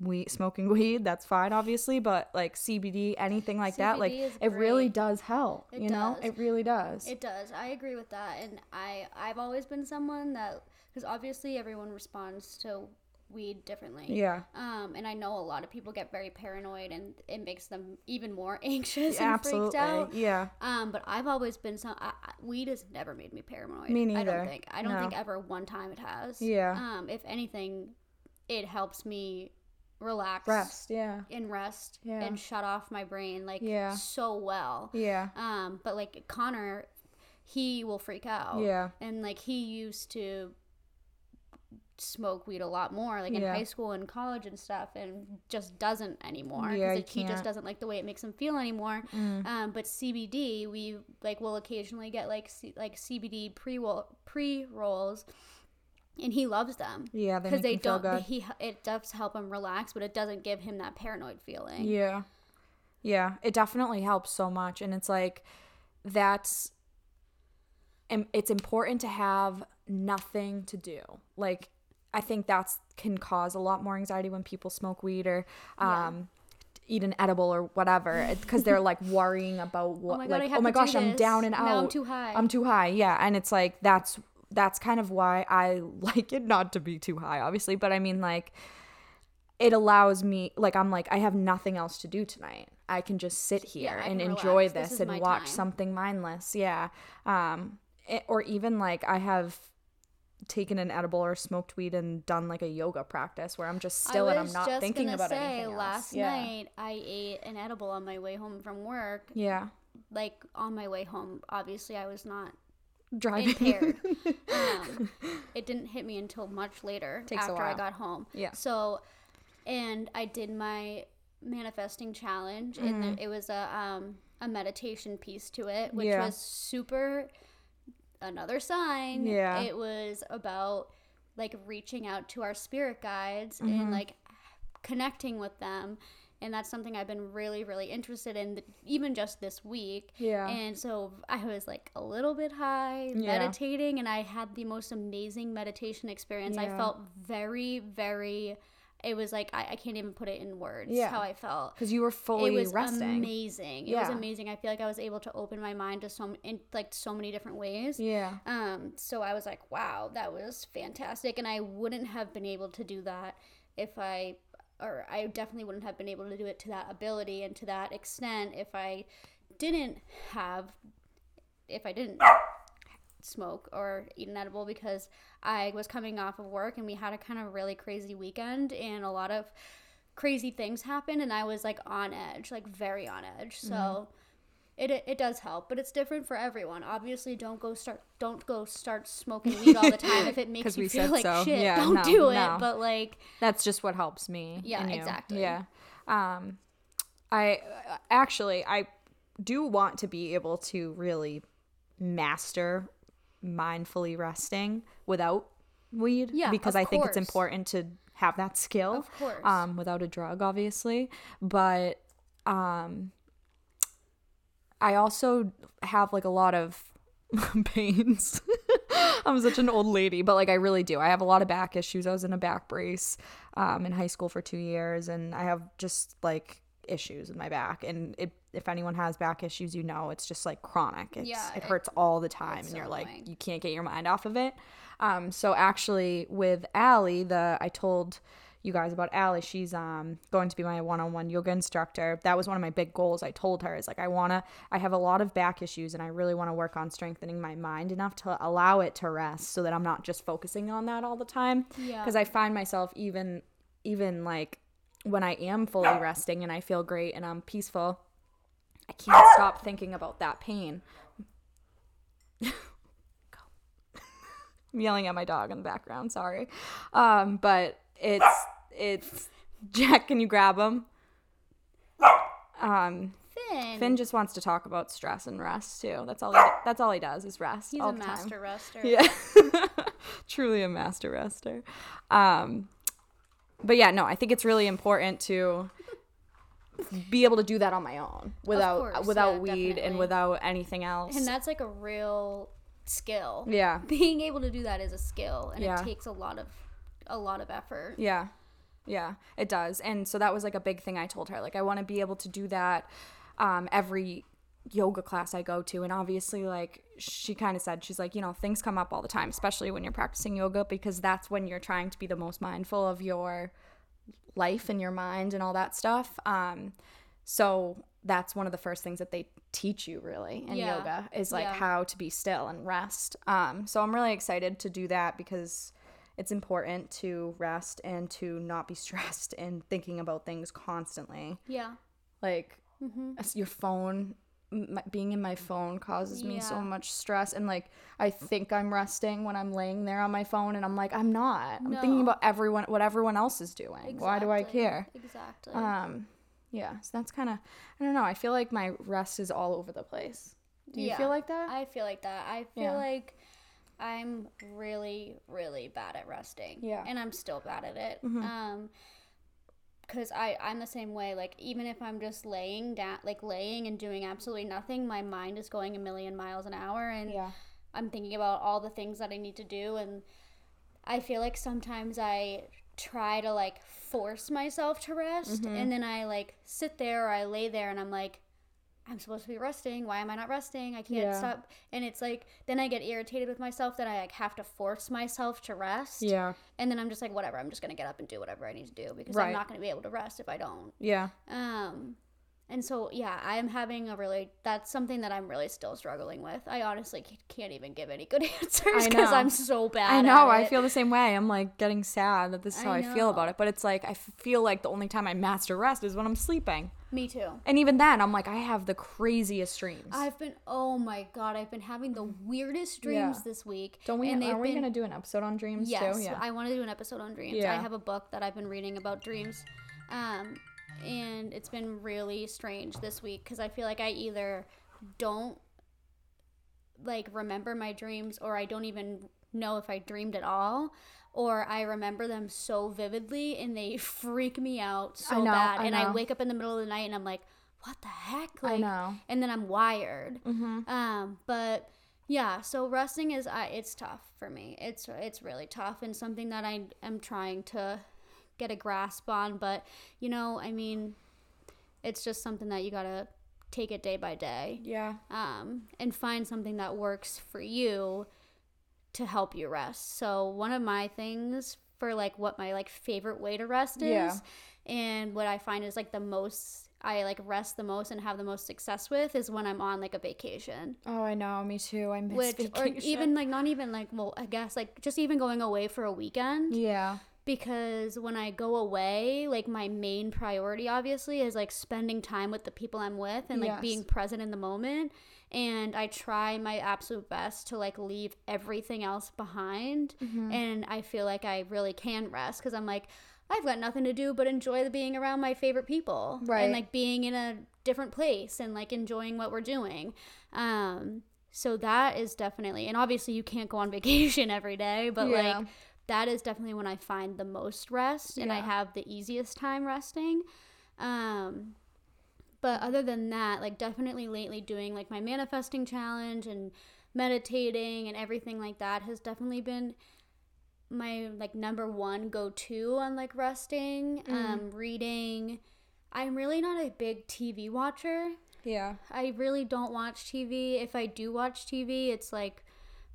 weed, smoking weed, that's fine, obviously. But like CBD, anything like that, like CBD it really does help. It you know, does. it really does. It does. I agree with that, and I I've always been someone that because obviously everyone responds to weed differently. yeah. Um, and I know a lot of people get very paranoid, and it makes them even more anxious and Absolutely. freaked out. Yeah. Um, but I've always been some. I, weed has never made me paranoid. Me neither. I don't think. I don't No. think ever one time it has. Yeah. Um, if anything, it helps me relax, Rest. Yeah. and rest, Yeah. and shut off my brain like Yeah. so well. Yeah. Um, but like Connor, he will freak out. Yeah. And like he used to smoke weed a lot more, like in Yeah. high school and college and stuff, and just doesn't anymore. Yeah, it, he just doesn't like the way it makes him feel anymore. Mm. Um, but CBD, we like will occasionally get like C- like CBD pre pre rolls. And he loves them Yeah. Because make they don't. He it does help him relax, but it doesn't give him that paranoid feeling. Yeah. Yeah, it definitely helps so much and it's like that's it's important to have nothing to do. Like I think that's can cause a lot more anxiety when people smoke weed or Yeah. um eat an edible or whatever because they're like worrying about what oh my God, like oh my gosh I'm down and out Now I'm too high. I'm too high yeah and it's like that's that's kind of why I like it not to be too high obviously but I mean like it allows me like I'm like I have nothing else to do tonight. I can just sit here I and enjoy relax. This this, and watch time. something mindless. Yeah. Um it- or even like I have taken an edible or smoked weed and done like a yoga practice where I'm just still and I'm not thinking about say, anything else. Last yeah. night I ate an edible on my way home from work. Yeah. Like on my way home, obviously I was not Driving. impaired. um, it didn't hit me until much later Takes after I got home. Yeah. So, and I did my manifesting challenge, and Mm-hmm. it was a um, a meditation piece to it, which Yeah. was super. Another sign. Yeah. It was about like reaching out to our spirit guides Mm-hmm. and like connecting with them. And that's something I've been really, really interested in, even just this week. Yeah. And so I was like a little bit high, Yeah. meditating, and I had the most amazing meditation experience. I felt very, very. It was like I, I can't even put it in words Yeah. how I felt. Because you were fully It was resting. amazing. It was amazing. I feel like I was able to open my mind to so in like so many different ways. Yeah. Um, so I was like, wow, that was fantastic. And I wouldn't have been able to do that if I, or I definitely wouldn't have been able to do it to that ability and to that extent if I didn't have, if I didn't smoke or eat an edible because I was coming off of work and we had a kind of really crazy weekend and a lot of crazy things happened and I was like on edge, like very on edge. So Mm-hmm. it, it does help, but it's different for everyone. Obviously, don't go start don't go start smoking weed all the time if it makes you feel like so. shit. Yeah, don't no, do it. no. But like, That's just what helps me. Yeah, exactly. Yeah. Um, I actually I do want to be able to really master mindfully resting without weed. Yeah, because I think it's important to have that skill. Of course. Um, without a drug, obviously, but um, I also have like a lot of pains. I'm such an old lady, but like I really do. I have a lot of back issues. I was in a back brace um, in high school for two years, and I have just like issues with my back. And it, if anyone has back issues, you know it's just like chronic. It's, Yeah, it it- hurts all the time, and so you're like annoying. you can't get your mind off of it. Um, so actually, with Allie, the I told you guys about Allie. She's um going to be my one-on-one yoga instructor. That was one of my big goals. I told her is like I want to I have a lot of back issues and I really want to work on strengthening my mind enough to allow it to rest so that I'm not just focusing on that all the time. Yeah. Cuz I find myself even even like when I am fully resting and I feel great and I'm peaceful, I can't stop thinking about that pain. I'm yelling at my dog in the background. Sorry, um, but it's it's Jack. Can you grab him? Um, Finn, Finn just wants to talk about stress and rest too. That's all. He, that's all he does is rest. he's all a the master Time. rester. Yeah, truly a master rester. Um, but yeah, no, I think it's really important to be able to do that on my own without course, without yeah, weed definitely. and without anything else. And that's like a real skill. Yeah. Being able to do that is a skill and Yeah. it takes a lot of a lot of effort. Yeah. Yeah, it does. And so that was like a big thing I told her. Like I want to be able to do that um every yoga class I go to and obviously like she kind of said she's like, you know, things come up all the time, especially when you're practicing yoga because that's when you're trying to be the most mindful of your life and your mind and all that stuff. Um so that's one of the first things that they teach you really in Yeah. yoga is like Yeah. how to be still and rest. Um so I'm really excited to do that because it's important to rest and to not be stressed and thinking about things constantly. Yeah. Like Mm-hmm. your phone my- being in my phone causes me so much stress and like I think I'm resting when I'm laying there on my phone and I'm like I'm not. I'm thinking about everyone what everyone else is doing. Why do I care? Exactly. Um yeah, so that's kind of I don't know. I feel like my rest is all over the place. Do you Yeah. feel like that? I feel like that. I feel Yeah. like I'm really, really bad at resting. Yeah. And I'm still bad at it. Mhm. Um, because I I'm the same way. Like even if I'm just laying down, like laying and doing absolutely nothing, my mind is going a million miles an hour, and yeah. I'm thinking about all the things that I need to do, and I feel like sometimes I try to like force myself to rest, Mm-hmm. and then I like sit there or I lay there, and I'm like. I'm supposed to be resting. Why am I not resting? I can't Yeah. stop. And it's like then I get irritated with myself that I like have to force myself to rest. Yeah. And then I'm just like, whatever. I'm just gonna get up and do whatever I need to do because Right. I'm not gonna be able to rest if I don't. Yeah. Um, and so yeah, I'm having a really that's something that I'm really still struggling with. I honestly can't even give any good answers because. I'm so bad. I know. I feel the same way. I'm like getting sad that this is how I, feel about it. But it's like I feel like the only time I master rest is when I'm sleeping. Me too. And even then, I'm like I have the craziest dreams. I've been oh my god, I've been having the weirdest dreams Yeah. this week. Don't we? And are we been- gonna do an episode on dreams Yes, too? Yeah. I want to do an episode on dreams. I have a book that I've been reading about dreams, um, and it's been really strange this week because I feel like I either don't like remember my dreams or I don't even know if I dreamed at all. Or I remember them so vividly and they freak me out so know, bad. I and I wake up in the middle of the night and I'm like, what the heck? I know. And then I'm wired. Mm-hmm. Um, but yeah, so resting is I it's tough for me. It's it's really tough and something that I am trying to get a grasp on. But you know, I mean, it's just something that you gotta take it day by day, Yeah. um, and find something that works for you to help you rest. So one of my things for like what my like favorite way to rest is, Yeah. and what I find is like the most I like rest the most and have the most success with is when I'm on like a vacation Oh, I know. Me too. I miss which vacation. or even like not even like well i guess like just even going away for a weekend Yeah. Because when i go away like my main priority obviously is like spending time with the people i'm with and like Yes. being present in the moment and i try my absolute best to like leave everything else behind Mm-hmm. and i feel like i really can rest because i'm like i've got nothing to do but enjoy the being around my favorite people Right. and like being in a different place and like enjoying what we're doing um so that is definitely and obviously you can't go on vacation every day but Yeah. like that is definitely when i find the most rest and i have the easiest time resting. Um but other than that like definitely lately doing like my manifesting challenge and meditating and everything like that has definitely been my like number one go-to on like resting. Um reading. I'm really not a big tv watcher. Yeah. I really don't watch TV. If I do watch TV, it's like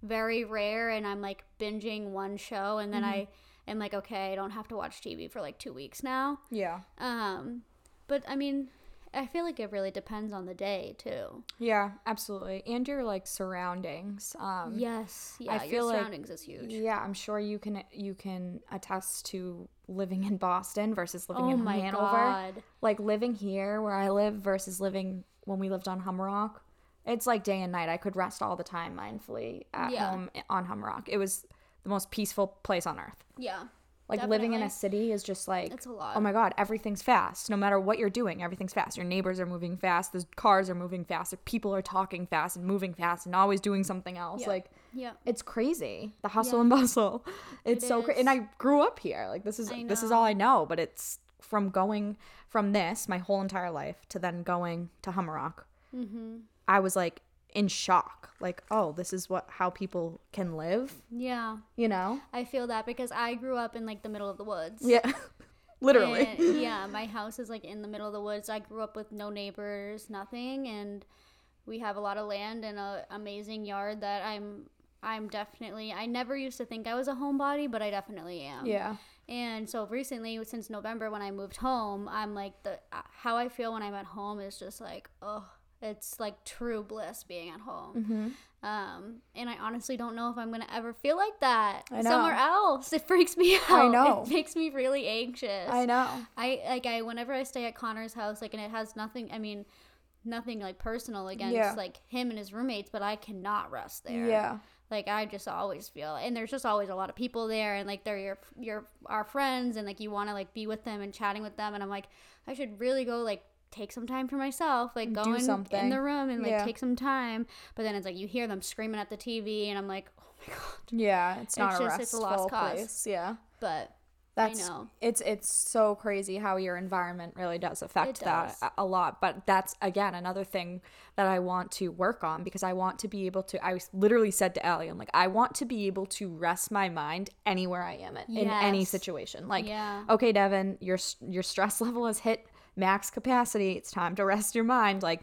very rare and I'm like binging one show and then I am like okay, I don't have to watch TV for like 2 weeks now. Yeah. Um but I mean, I feel like it really depends on the day too. Yeah. Absolutely. And your like surroundings. Um, Yes. Yeah, I feel your like- surroundings is huge. Yeah, I'm sure you can you can attest to living in Boston versus living Oh in my Hanover. god. Like living here where I live versus living when we lived on Humarock. It's like day and night. I could rest all the time mindfully at Yeah. home on Humarock. It was the most peaceful place on earth. Yeah. Like living in a city is just like It's a lot. Oh my god, everything's fast. No matter what you're doing, everything's fast. Your neighbors are moving fast. The cars are moving fast. The people are talking fast and moving fast and always doing something else. Yeah. Like Yeah. it's crazy. The hustle Yeah. and bustle. It's It so crazy. And. I grew up here. Like this is this is all I know. But it's from going from this my whole entire life to then going to Humarock. Mhm. I was like in shock. Like, oh, this is what how people can live, Yeah. you know? I feel that because I grew up in like the middle of the woods. Yeah. Literally. And, yeah, my house is like in the middle of the woods. I grew up with no neighbors, nothing, and we have a lot of land and a amazing yard that I'm I'm definitely I never used to think I was a homebody, but I definitely am. yeah. And so recently since November when I moved home, I'm like the uh, how I feel when I'm at home is just like, oh, it's like true bliss being at home. Mm-hmm. Um, and I honestly don't know if I'm gonna ever feel like that somewhere else. It freaks me out. I know. It makes me really anxious. I know. I like I whenever I stay at Connor's house, like, and it has nothing. I mean, nothing like personal against Yeah. like him and his roommates, but I cannot rest there. Yeah. Like I just always feel, and there's just always a lot of people there, and like they're your your our friends, and like you want to like be with them and chatting with them, and I'm like, I should really go like take some time for myself, like go Do in, in the room and like Yeah. take some time. But then it's like you hear them screaming at the TV, and I'm like, oh my god. Yeah. It's not a just- it's a restful lost cause. place. Yeah. But That's know. it's it's so crazy how your environment really does affect It that a- lot. But that's again another thing that I want to work on because I want to be able to. I literally said to Allie, I'm like, I want to be able to rest my mind anywhere I am in, in any situation. Like, Yeah. okay, Devin, your your stress level has hit max capacity. It's time to rest your mind. Like,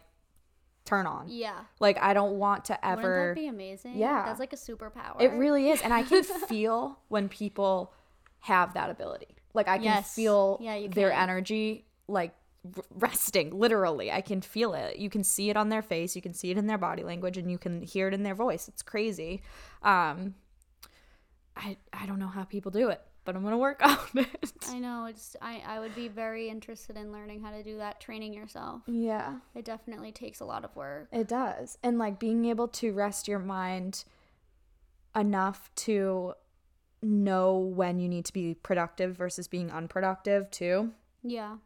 turn on. yeah. Like, I don't want to ever. Wouldn't that be amazing? Yeah. That's like a superpower. It really is. And I can feel when people have that ability. Like I can Yes. feel Yeah, you their energy like resting literally. I can feel it. You can see it on their face, you can see it in their body language and you can hear it in their voice. It's crazy. Um I I don't know how people do it, but I'm to work on it. I know. It's I, I would be very interested in learning how to do that, training yourself. Yeah. It definitely takes a lot of work. It does. And like being able to rest your mind enough to know when you need to be productive versus being unproductive too. Yeah.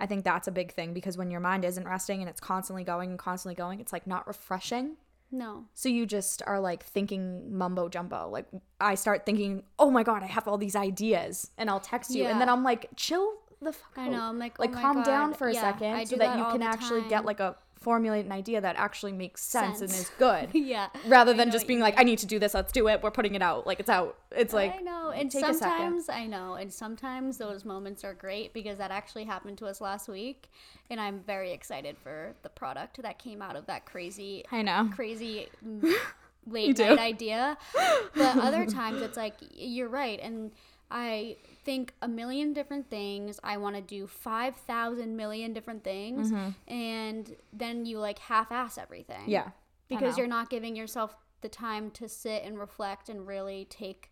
I think that's a big thing because when your mind isn't resting and it's constantly going and constantly going, it's like not refreshing. No. So you just are like thinking mumbo jumbo. Like I start thinking, oh my God, I have all these ideas. And I'll text you. And then I'm like, chill the fuck I know. I'm like, oh like my calm down for a Yeah, second so do that you can actually get like a formulate an idea that actually makes sense, and is good. yeah. Rather than just being like, mean. I need to do this, let's do it. We're putting it out. Like it's out. It's like I know. And sometimes I know. And sometimes those moments are great because that actually happened to us last week. And I'm very excited for the product that came out of that crazy I know. crazy late night idea. But other times it's like you're right, and I think a million different things. I want to do five thousand million different things, and then you like half-ass everything. Mm-hmm. Yeah. Because you're not giving yourself the time to sit and reflect and really take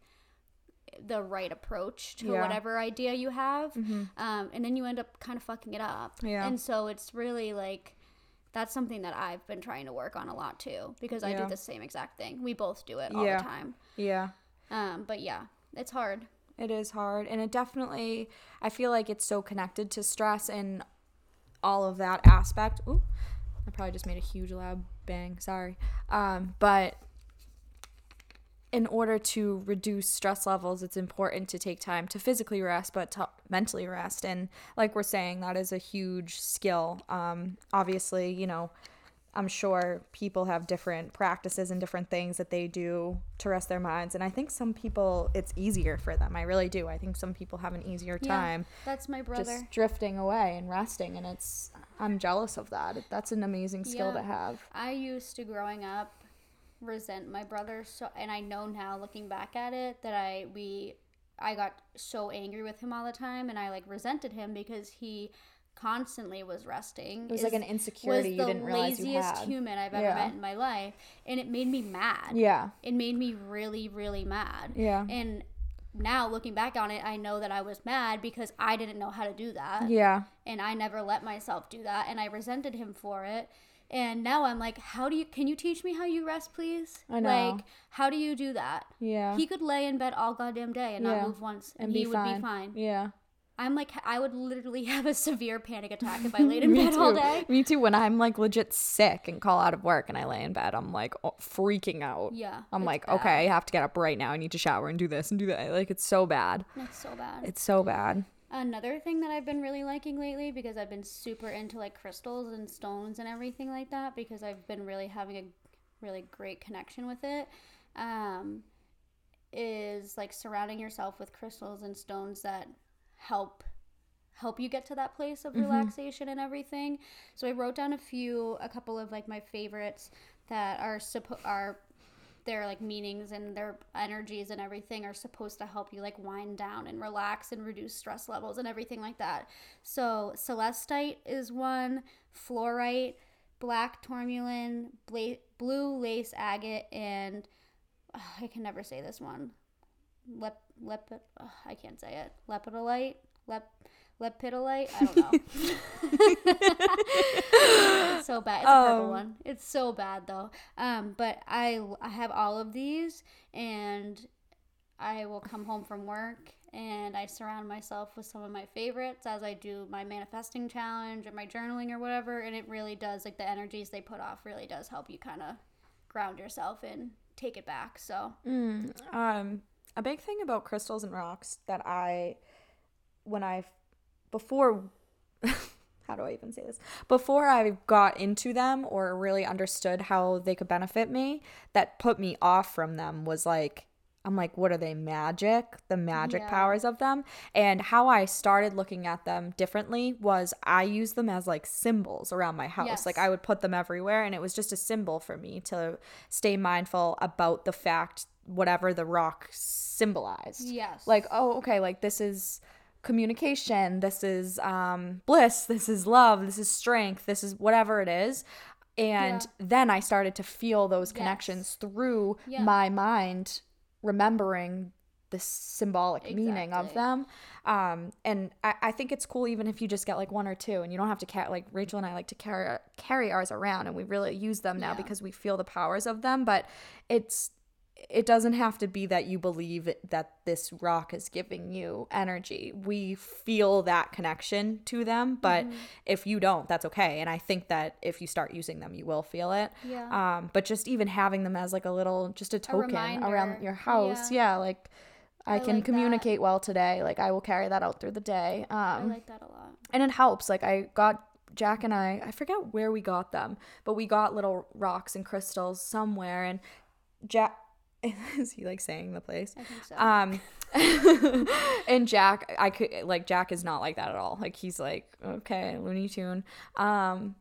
the right approach to Yeah. Mm-hmm. whatever idea you have um, and then you end up kind of fucking it up Yeah. and so it's really like that's something that i've been trying to work on a lot too because i do the same exact thing we both do it all Yeah. the time Yeah. um, but yeah it's hard It is hard. And it definitely, I feel like it's so connected to stress and all of that aspect. Ooh, I probably just made a huge loud bang. Sorry. Um, but in order to reduce stress levels, it's important to take time to physically rest, but to mentally rest. And like we're saying, that is a huge skill. Um, obviously, you know, I'm sure people have different practices and different things that they do to rest their minds. And I think some people, it's easier for them. I really do. I think some people have an easier time. Yeah, that's my brother just drifting away and resting. And it's, I'm jealous of that. That's an amazing skill to have. I used to growing up resent my brother so and I know now looking back at it that I we I got so angry with him all the time and I like resented him because he constantly was resting. It was like an insecurity you didn't realize you laziest human I've ever Yeah. met in my life and it made me mad. Yeah. It made me really really mad. Yeah. And now looking back on it, I know that I was mad because I didn't know how to do that Yeah. and I never let myself do that and I resented him for it. And now I'm like, how do you can you teach me how you rest, please? I know. Like, how do you do that? Yeah. He could lay in bed all goddamn day and Yeah. not move once and, and he be would fine. be fine. Yeah. I'm like I would literally have a severe panic attack if I laid in bed all day. Me too. When I'm like legit sick and call out of work and I lay in bed, I'm like oh, freaking out. Yeah. I'm like, bad. okay, I have to get up right now. I need to shower and do this and do that. Like, it's so bad. It's so bad. It's so bad. Another thing that I've been really liking lately because I've been super into like crystals and stones and everything like that because I've been really having a really great connection with it. Um, is like surrounding yourself with crystals and stones that help help you get to that place of mm-hmm. relaxation and everything. So I wrote down a few, a couple of like my favorites that are suppo- are their like meanings and their energies and everything are supposed to help you like wind down and relax and reduce stress levels and everything like that. So celestite is one, fluorite, black tourmaline, bla- blue lace agate, and I can never say this one. Lep lep I can't say it. Lepidolite, lep lepidolite. I don't know. it's so bad. It's a purple Um, one. It's so bad though. Um, but I I have all of these, and I will come home from work and I surround myself with some of my favorites as I do my manifesting challenge or my journaling or whatever. And it really does like the energies they put off really does help you kind of ground yourself and take it back. So Um, a big thing about crystals and rocks that I, when I, before, how do I even say this? Before I got into them or really understood how they could benefit me, that put me off from them was like, I'm like, what are they? Magic, the magic Yeah. powers of them. And how I started looking at them differently was I used them as like symbols around my house. Yes. Like I would put them everywhere, and it was just a symbol for me to stay mindful about the fact whatever the rock symbolized. yes, Like, oh, okay, like this is communication, this is um, bliss, this is love, this is strength, this is whatever it is. And Yeah. then I started to feel those Yes. connections through Yeah. my mind, remembering the symbolic meaning of them. Um, and I, I think it's cool even if you just get like one or two and you don't have to carry, like Rachel and I like to carry, carry ours around and we really use them now Yeah. because we feel the powers of them. But it's, it doesn't have to be that you believe that this rock is giving you energy. We feel that connection to them, but Mm-hmm. if you don't, that's okay. And I think that if you start using them, you will feel it. Yeah. Um, but just even having them as like a little, just a token around your house, Yeah. yeah, like I, I can like that. communicate well today. Like I will carry that out through the day. Um, I like that a lot. and it helps. Like I got Jack and I, I forget where we got them, but we got little rocks and crystals somewhere, and Jack. Is he like saying the place? I think so. Um, and Jack, I could like Jack is not like that at all. Like he's like okay, Looney Tune. Um,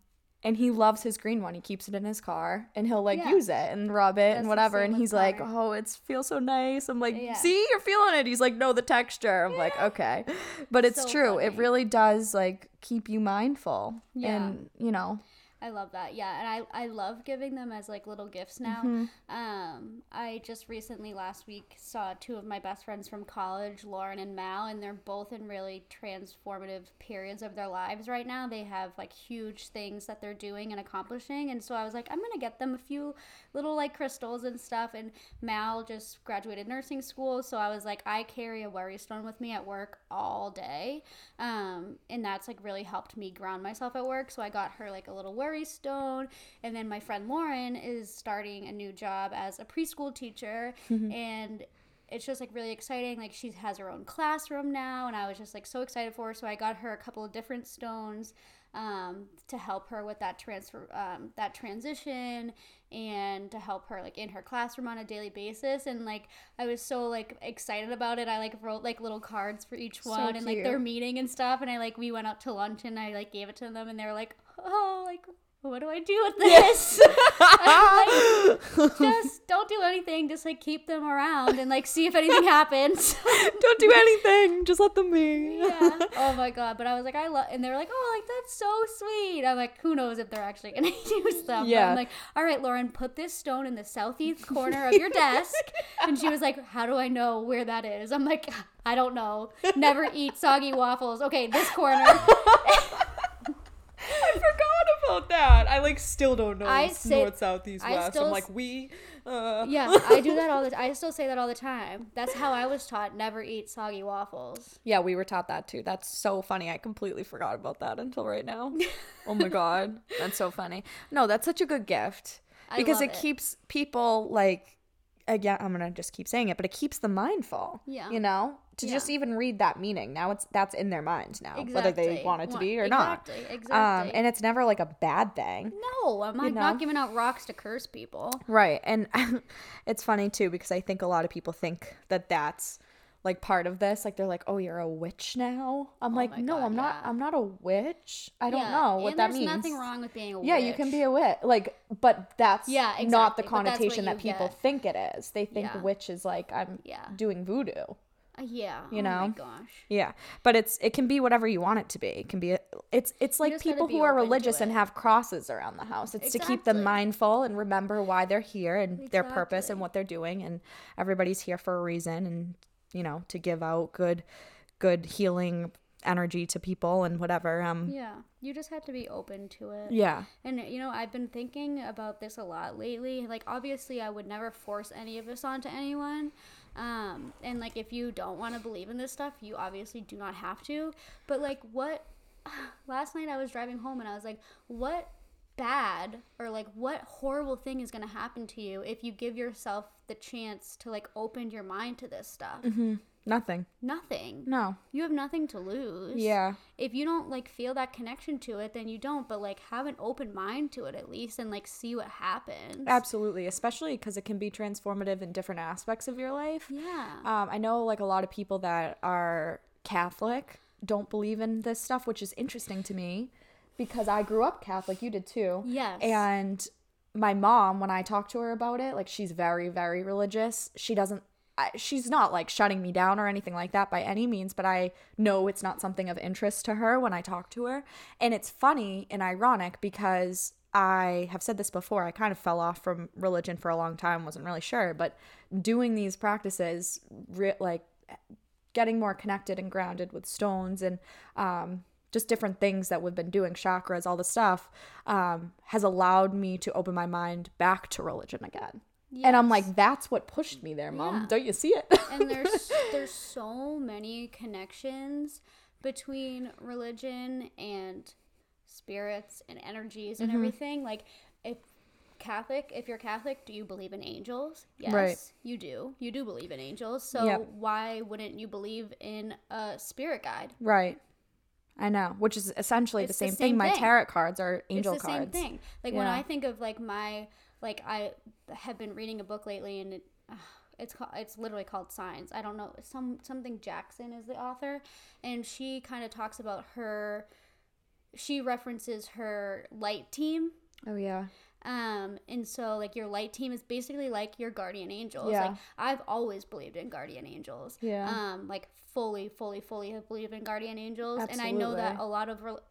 and he loves his green one. He keeps it in his car, and he'll like Yeah. use it and rub it That's and whatever. And he's like, oh, it feels so nice. I'm like, Yeah. see, you're feeling it. He's like, no, the texture. I'm like, okay, but it's So true. It really does like keep you mindful, Yeah. and you know, I love that. Yeah, and I I love giving them as like little gifts now. Mm-hmm. Um, I just recently last week saw two of my best friends from college, Lauren and Mal, and they're both in really transformative periods of their lives right now. They have like huge things that they're doing and accomplishing, and so I was like, I'm gonna get them a few little like crystals and stuff. And Mal just graduated nursing school, so I was like, I carry a worry stone with me at work all day, um, and that's like really helped me ground myself at work. So I got her like a little worry stone, and then my friend Lauren is starting a new job as a preschool teacher, and it's just like really exciting. Like she has her own classroom now, and I was just like so excited for her. So I got her a couple of different stones um, to help her with that transfer, um, that transition, and to help her like in her classroom on a daily basis. And like I was so like excited about it. I like wrote like little cards for each So one, and like their meeting and stuff. And I like we went out to lunch, and I like gave it to them, and they were like, oh, like what do I do with this? just don't do anything. Just like keep them around and like see if anything happens. don't do anything. Just let them be. yeah. Oh my god. But I was like, I love, and they were like, oh, like that's so sweet. I'm like, who knows if they're actually gonna use them? But Yeah. I'm like, all right, Lauren, put this stone in the southeast corner of your desk. And she was like, how do I know where that is? I'm like, I don't know. Never eat soggy waffles. Okay, this corner. I forgot about that. I like still don't know I s- say- north, south, east, I west. still I'm like we. Uh. yeah, I do that all the. I still say that all the time. That's how I was taught. Never eat soggy waffles. Yeah, we were taught that too. That's so funny. I completely forgot about that until right now. oh my god, that's so funny. No, that's such a good gift I because love it, it. keeps people like again i'm gonna just keep saying it but it keeps the mind full Yeah. you know to just even read that meaning now it's that's in their mind now whether they want it to be or not exactly, um exactly. and it's never like a bad thing No, I'm like not giving out rocks to curse people. Right. And it's funny too because I think a lot of people think that that's like part of this. Like they're like, "Oh, you're a witch now." I'm like, "No, God, I'm not. I'm not a witch. I don't Yeah, know what and that there's means." nothing wrong with being a yeah, witch. Yeah you can be a witch. Like, but that's Yeah, not the exactly, that's what connotation that people get. think it is. They think Yeah. witch is like I'm Yeah. doing voodoo. Uh, yeah. you oh know? my gosh. Yeah, but it's it can be whatever you want it to be. It can be it's it's like people who are religious and have crosses around the house. It's to keep them mindful and remember why they're here and their purpose and what they're doing and everybody's here for a reason and you know to give out good good healing energy to people and whatever. Um Yeah, you just have to be open to it. yeah. And you know, I've been thinking about this a lot lately. Like, obviously, I would never force any of this onto anyone. Um, and like, if you don't want to believe in this stuff, you obviously do not have to. But like, what? Last night I was driving home and I was like, what bad or like what horrible thing is going to happen to you if you give yourself the chance to like open your mind to this stuff? Nothing. Nothing. No. You have nothing to lose Yeah. if you don't like feel that connection to it then you don't but like have an open mind to it at least and like see what happens Absolutely, especially because it can be transformative in different aspects of your life. yeah Um, I know like a lot of people that are Catholic don't believe in this stuff, which is interesting to me because I grew up Catholic. You did too. Yes. And my mom, when I talk to her about it, like she's very, very religious. She doesn't. I, she's not like shutting me down or anything like that by any means, but I know it's not something of interest to her when I talk to her. And it's funny and ironic because I have said this before. I kind of fell off from religion for a long time, wasn't really sure, but doing these practices, re- like getting more connected and grounded with stones and um, just different things that we've been doing, chakras, all the stuff, um, has allowed me to open my mind back to religion again. And I'm like, that's what pushed me there, mom. Yeah. Don't you see it? and there's there's so many connections between religion and spirits and energies Mm-hmm. and everything like if Catholic, if you're Catholic, do you believe in angels? Yes, Right. you do. You do believe in angels. So Yep. why wouldn't you believe in a spirit guide? right. I know, which is essentially the It's the same, thing. same My tarot cards are angel it's the cards. same thing. Like when I think of like my like I have been reading a book lately and it, uh, it's called it's literally called Signs. I don't know some something Jackson is the author and she kind of talks about her she references her light team Oh yeah. Um and so like your light team is basically like your guardian angels Yeah. like i've always believed in guardian angels Yeah. um like fully fully fully have believed in guardian angels and i know that a lot of rel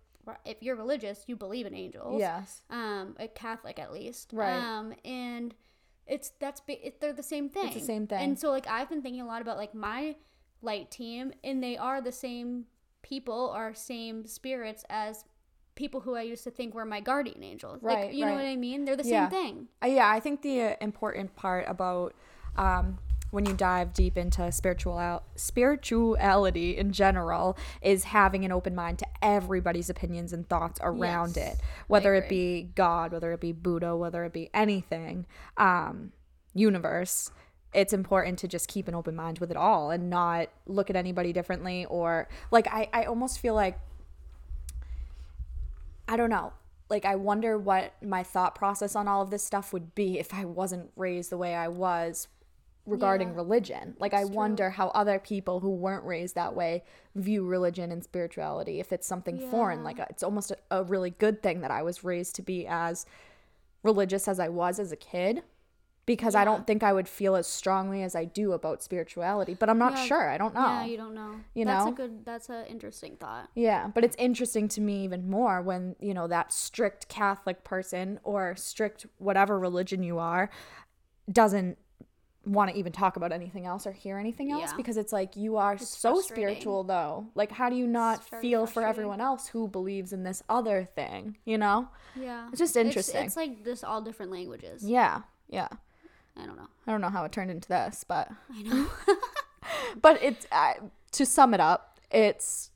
if you're religious you believe in angels Yes. um a catholic at least Right. um and it's that's it, they're the same thing It's the same thing. and so like i've been thinking a lot about like my light team and they are the same people or same spirits as people who i used to think were my guardian angels. Right, like you know what i mean? They're the Yeah. same thing. Uh, yeah, I think the uh, important part about um, when you dive deep into spiritual spirituality in general is having an open mind to everybody's opinions and thoughts around Yes, it, whether it be God, whether it be Buddha, whether it be anything, um, universe. It's important to just keep an open mind with it all and not look at anybody differently or like I, I almost feel like I don't know. Like I wonder what my thought process on all of this stuff would be if I wasn't raised the way I was regarding Yeah, religion. Like I true. wonder how other people who weren't raised that way view religion and spirituality if it's something foreign. Like it's almost a, a really good thing that I was raised to be as religious as I was as a kid because I don't think I would feel as strongly as I do about spirituality, but I'm not Yeah, sure. I don't know. yeah you don't know You that's know? a good that's an interesting thought Yeah, but it's interesting to me even more when, you know, that strict Catholic person or strict whatever religion you are doesn't want to even talk about anything else or hear anything else Yeah. because it's like you are so spiritual though. Like how do you not feel for everyone else who believes in this other thing, you know? yeah It's just interesting. it's, like this all different languages Yeah. Yeah. I don't know I don't know how it turned into this, but i know but it's uh, to sum it up it's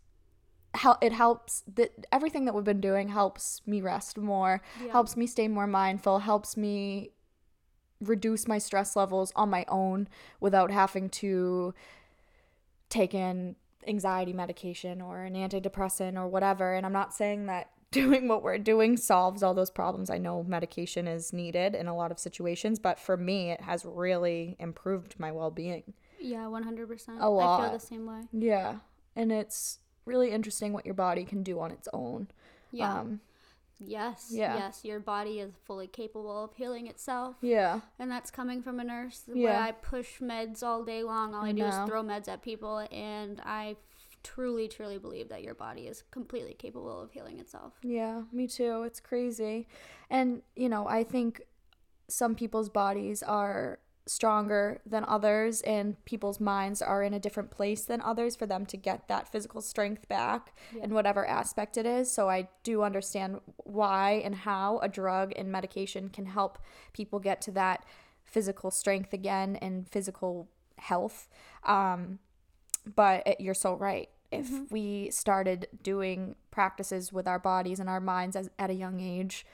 how it helps that everything that we've been doing helps me rest more Yeah. helps me stay more mindful helps me reduce my stress levels on my own without having to take in anxiety medication or an antidepressant or whatever. And I'm not saying that doing what we're doing solves all those problems. I know medication is needed in a lot of situations, but for me, it has really improved my well being. Yeah, 100%. A lot. I feel the same way. Yeah. And it's really interesting what your body can do on its own. Yeah. Um, yes. yeah. Yes. Your body is fully capable of healing itself. yeah. And that's coming from a nurse where I push meds all day long. All I, I do is throw meds at people. And I truly, truly believe that your body is completely capable of healing itself. Yeah, me too. It's crazy. And, you know, I think some people's bodies are stronger than others and people's minds are in a different place than others for them to get that physical strength back in whatever aspect it is. So I do understand why and how a drug and medication can help people get to that physical strength again and physical health. Um, but it, you're so right. If we started doing practices with our bodies and our minds as, at a young age,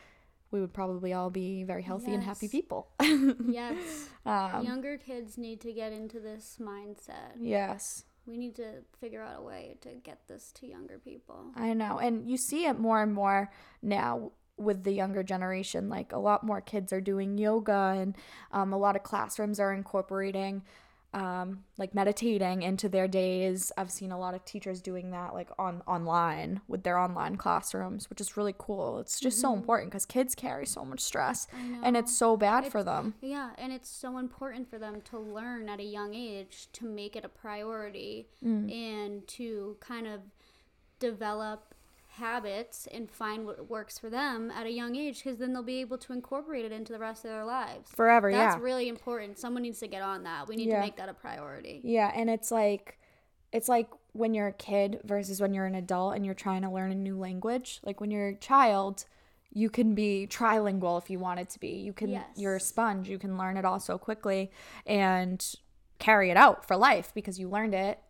we would probably all be very healthy and happy people. Yes. um, Younger kids need to get into this mindset. yes, We need to figure out a way to get this to younger people. I know. And you see it more and more now with the younger generation. Like a lot more kids are doing yoga, and um, a lot of classrooms are incorporating um, like meditating into their days. I've seen a lot of teachers doing that like on online with their online classrooms, which is really cool. It's just so important because kids carry so much stress, and it's so bad for them. Yeah, and it's so important for them to learn at a young age to make it a priority Mm. and to kind of develop habits and find what works for them at a young age because then they'll be able to incorporate it into the rest of their lives. Forever, That's yeah. really important. Someone needs to get on that. We need Yeah. to make that a priority. Yeah, and it's like it's like when you're a kid versus when you're an adult and you're trying to learn a new language. Like when you're a child, you can be trilingual if you want it to be. You can Yes. you're a sponge. You can learn it all so quickly and carry it out for life because you learned it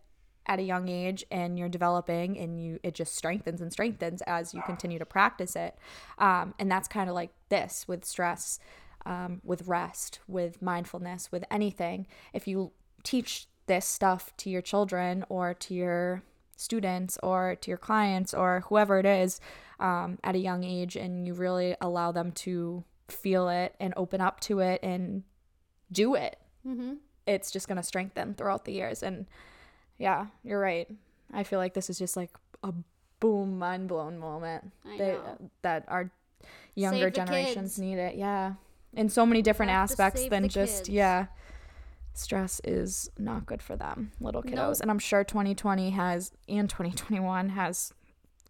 at a young age and you're developing and you it just strengthens and strengthens as you continue to practice it um, and that's kind of like this with stress um, with rest with mindfulness with anything if you teach this stuff to your children or to your students or to your clients or whoever it is um, at a young age and you really allow them to feel it and open up to it and do it Mm-hmm. it's just going to strengthen throughout the years. And yeah, you're right. I feel like this is just like a boom, mind blown moment I that, know. that our younger generations kids. need it. Yeah. In so many different aspects than just, kids. yeah. Stress is not good for them, little kiddos. Nope. And I'm sure 2020 has, and 2021 has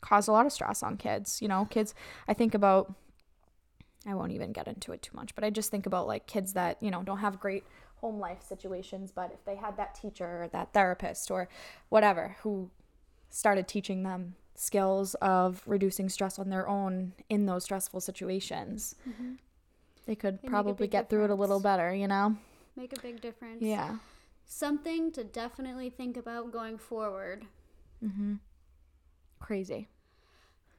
caused a lot of stress on kids. You know, kids, I think about I won't even get into it too much, but I just think about like kids that, you know, don't have great home life situations, but if they had that teacher or that therapist or whatever who started teaching them skills of reducing stress on their own in those stressful situations, mm-hmm. they could a probably get through it a little better, you know? Make a big difference. Yeah. Something to definitely think about going forward. Mm-hmm. Crazy.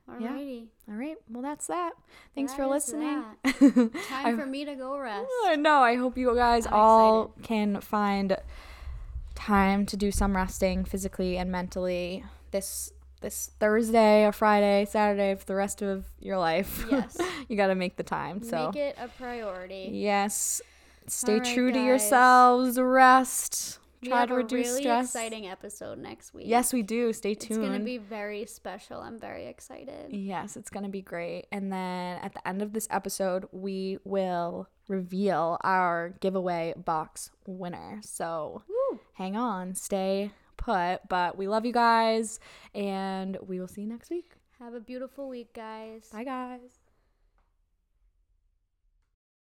Alrighty. All right. Well, that's that. Thanks That for listening. Time for me to go rest. I know. I hope you guys I'm all can find time to do some resting physically and mentally this this Thursday or Friday, Saturday for the rest of your life. Yes. you got to make the time. So, Make it a priority. yes. Stay right, true to yourselves. Rest. We Try have to a reduce really stress. exciting episode next week. Yes, we do. Stay tuned. It's gonna be very special. I'm very excited. Yes, it's going to be great. And then at the end of this episode, we will reveal our giveaway box winner. So hang on, stay put. But we love you guys, and we will see you next week. Have a beautiful week, guys. Bye, guys.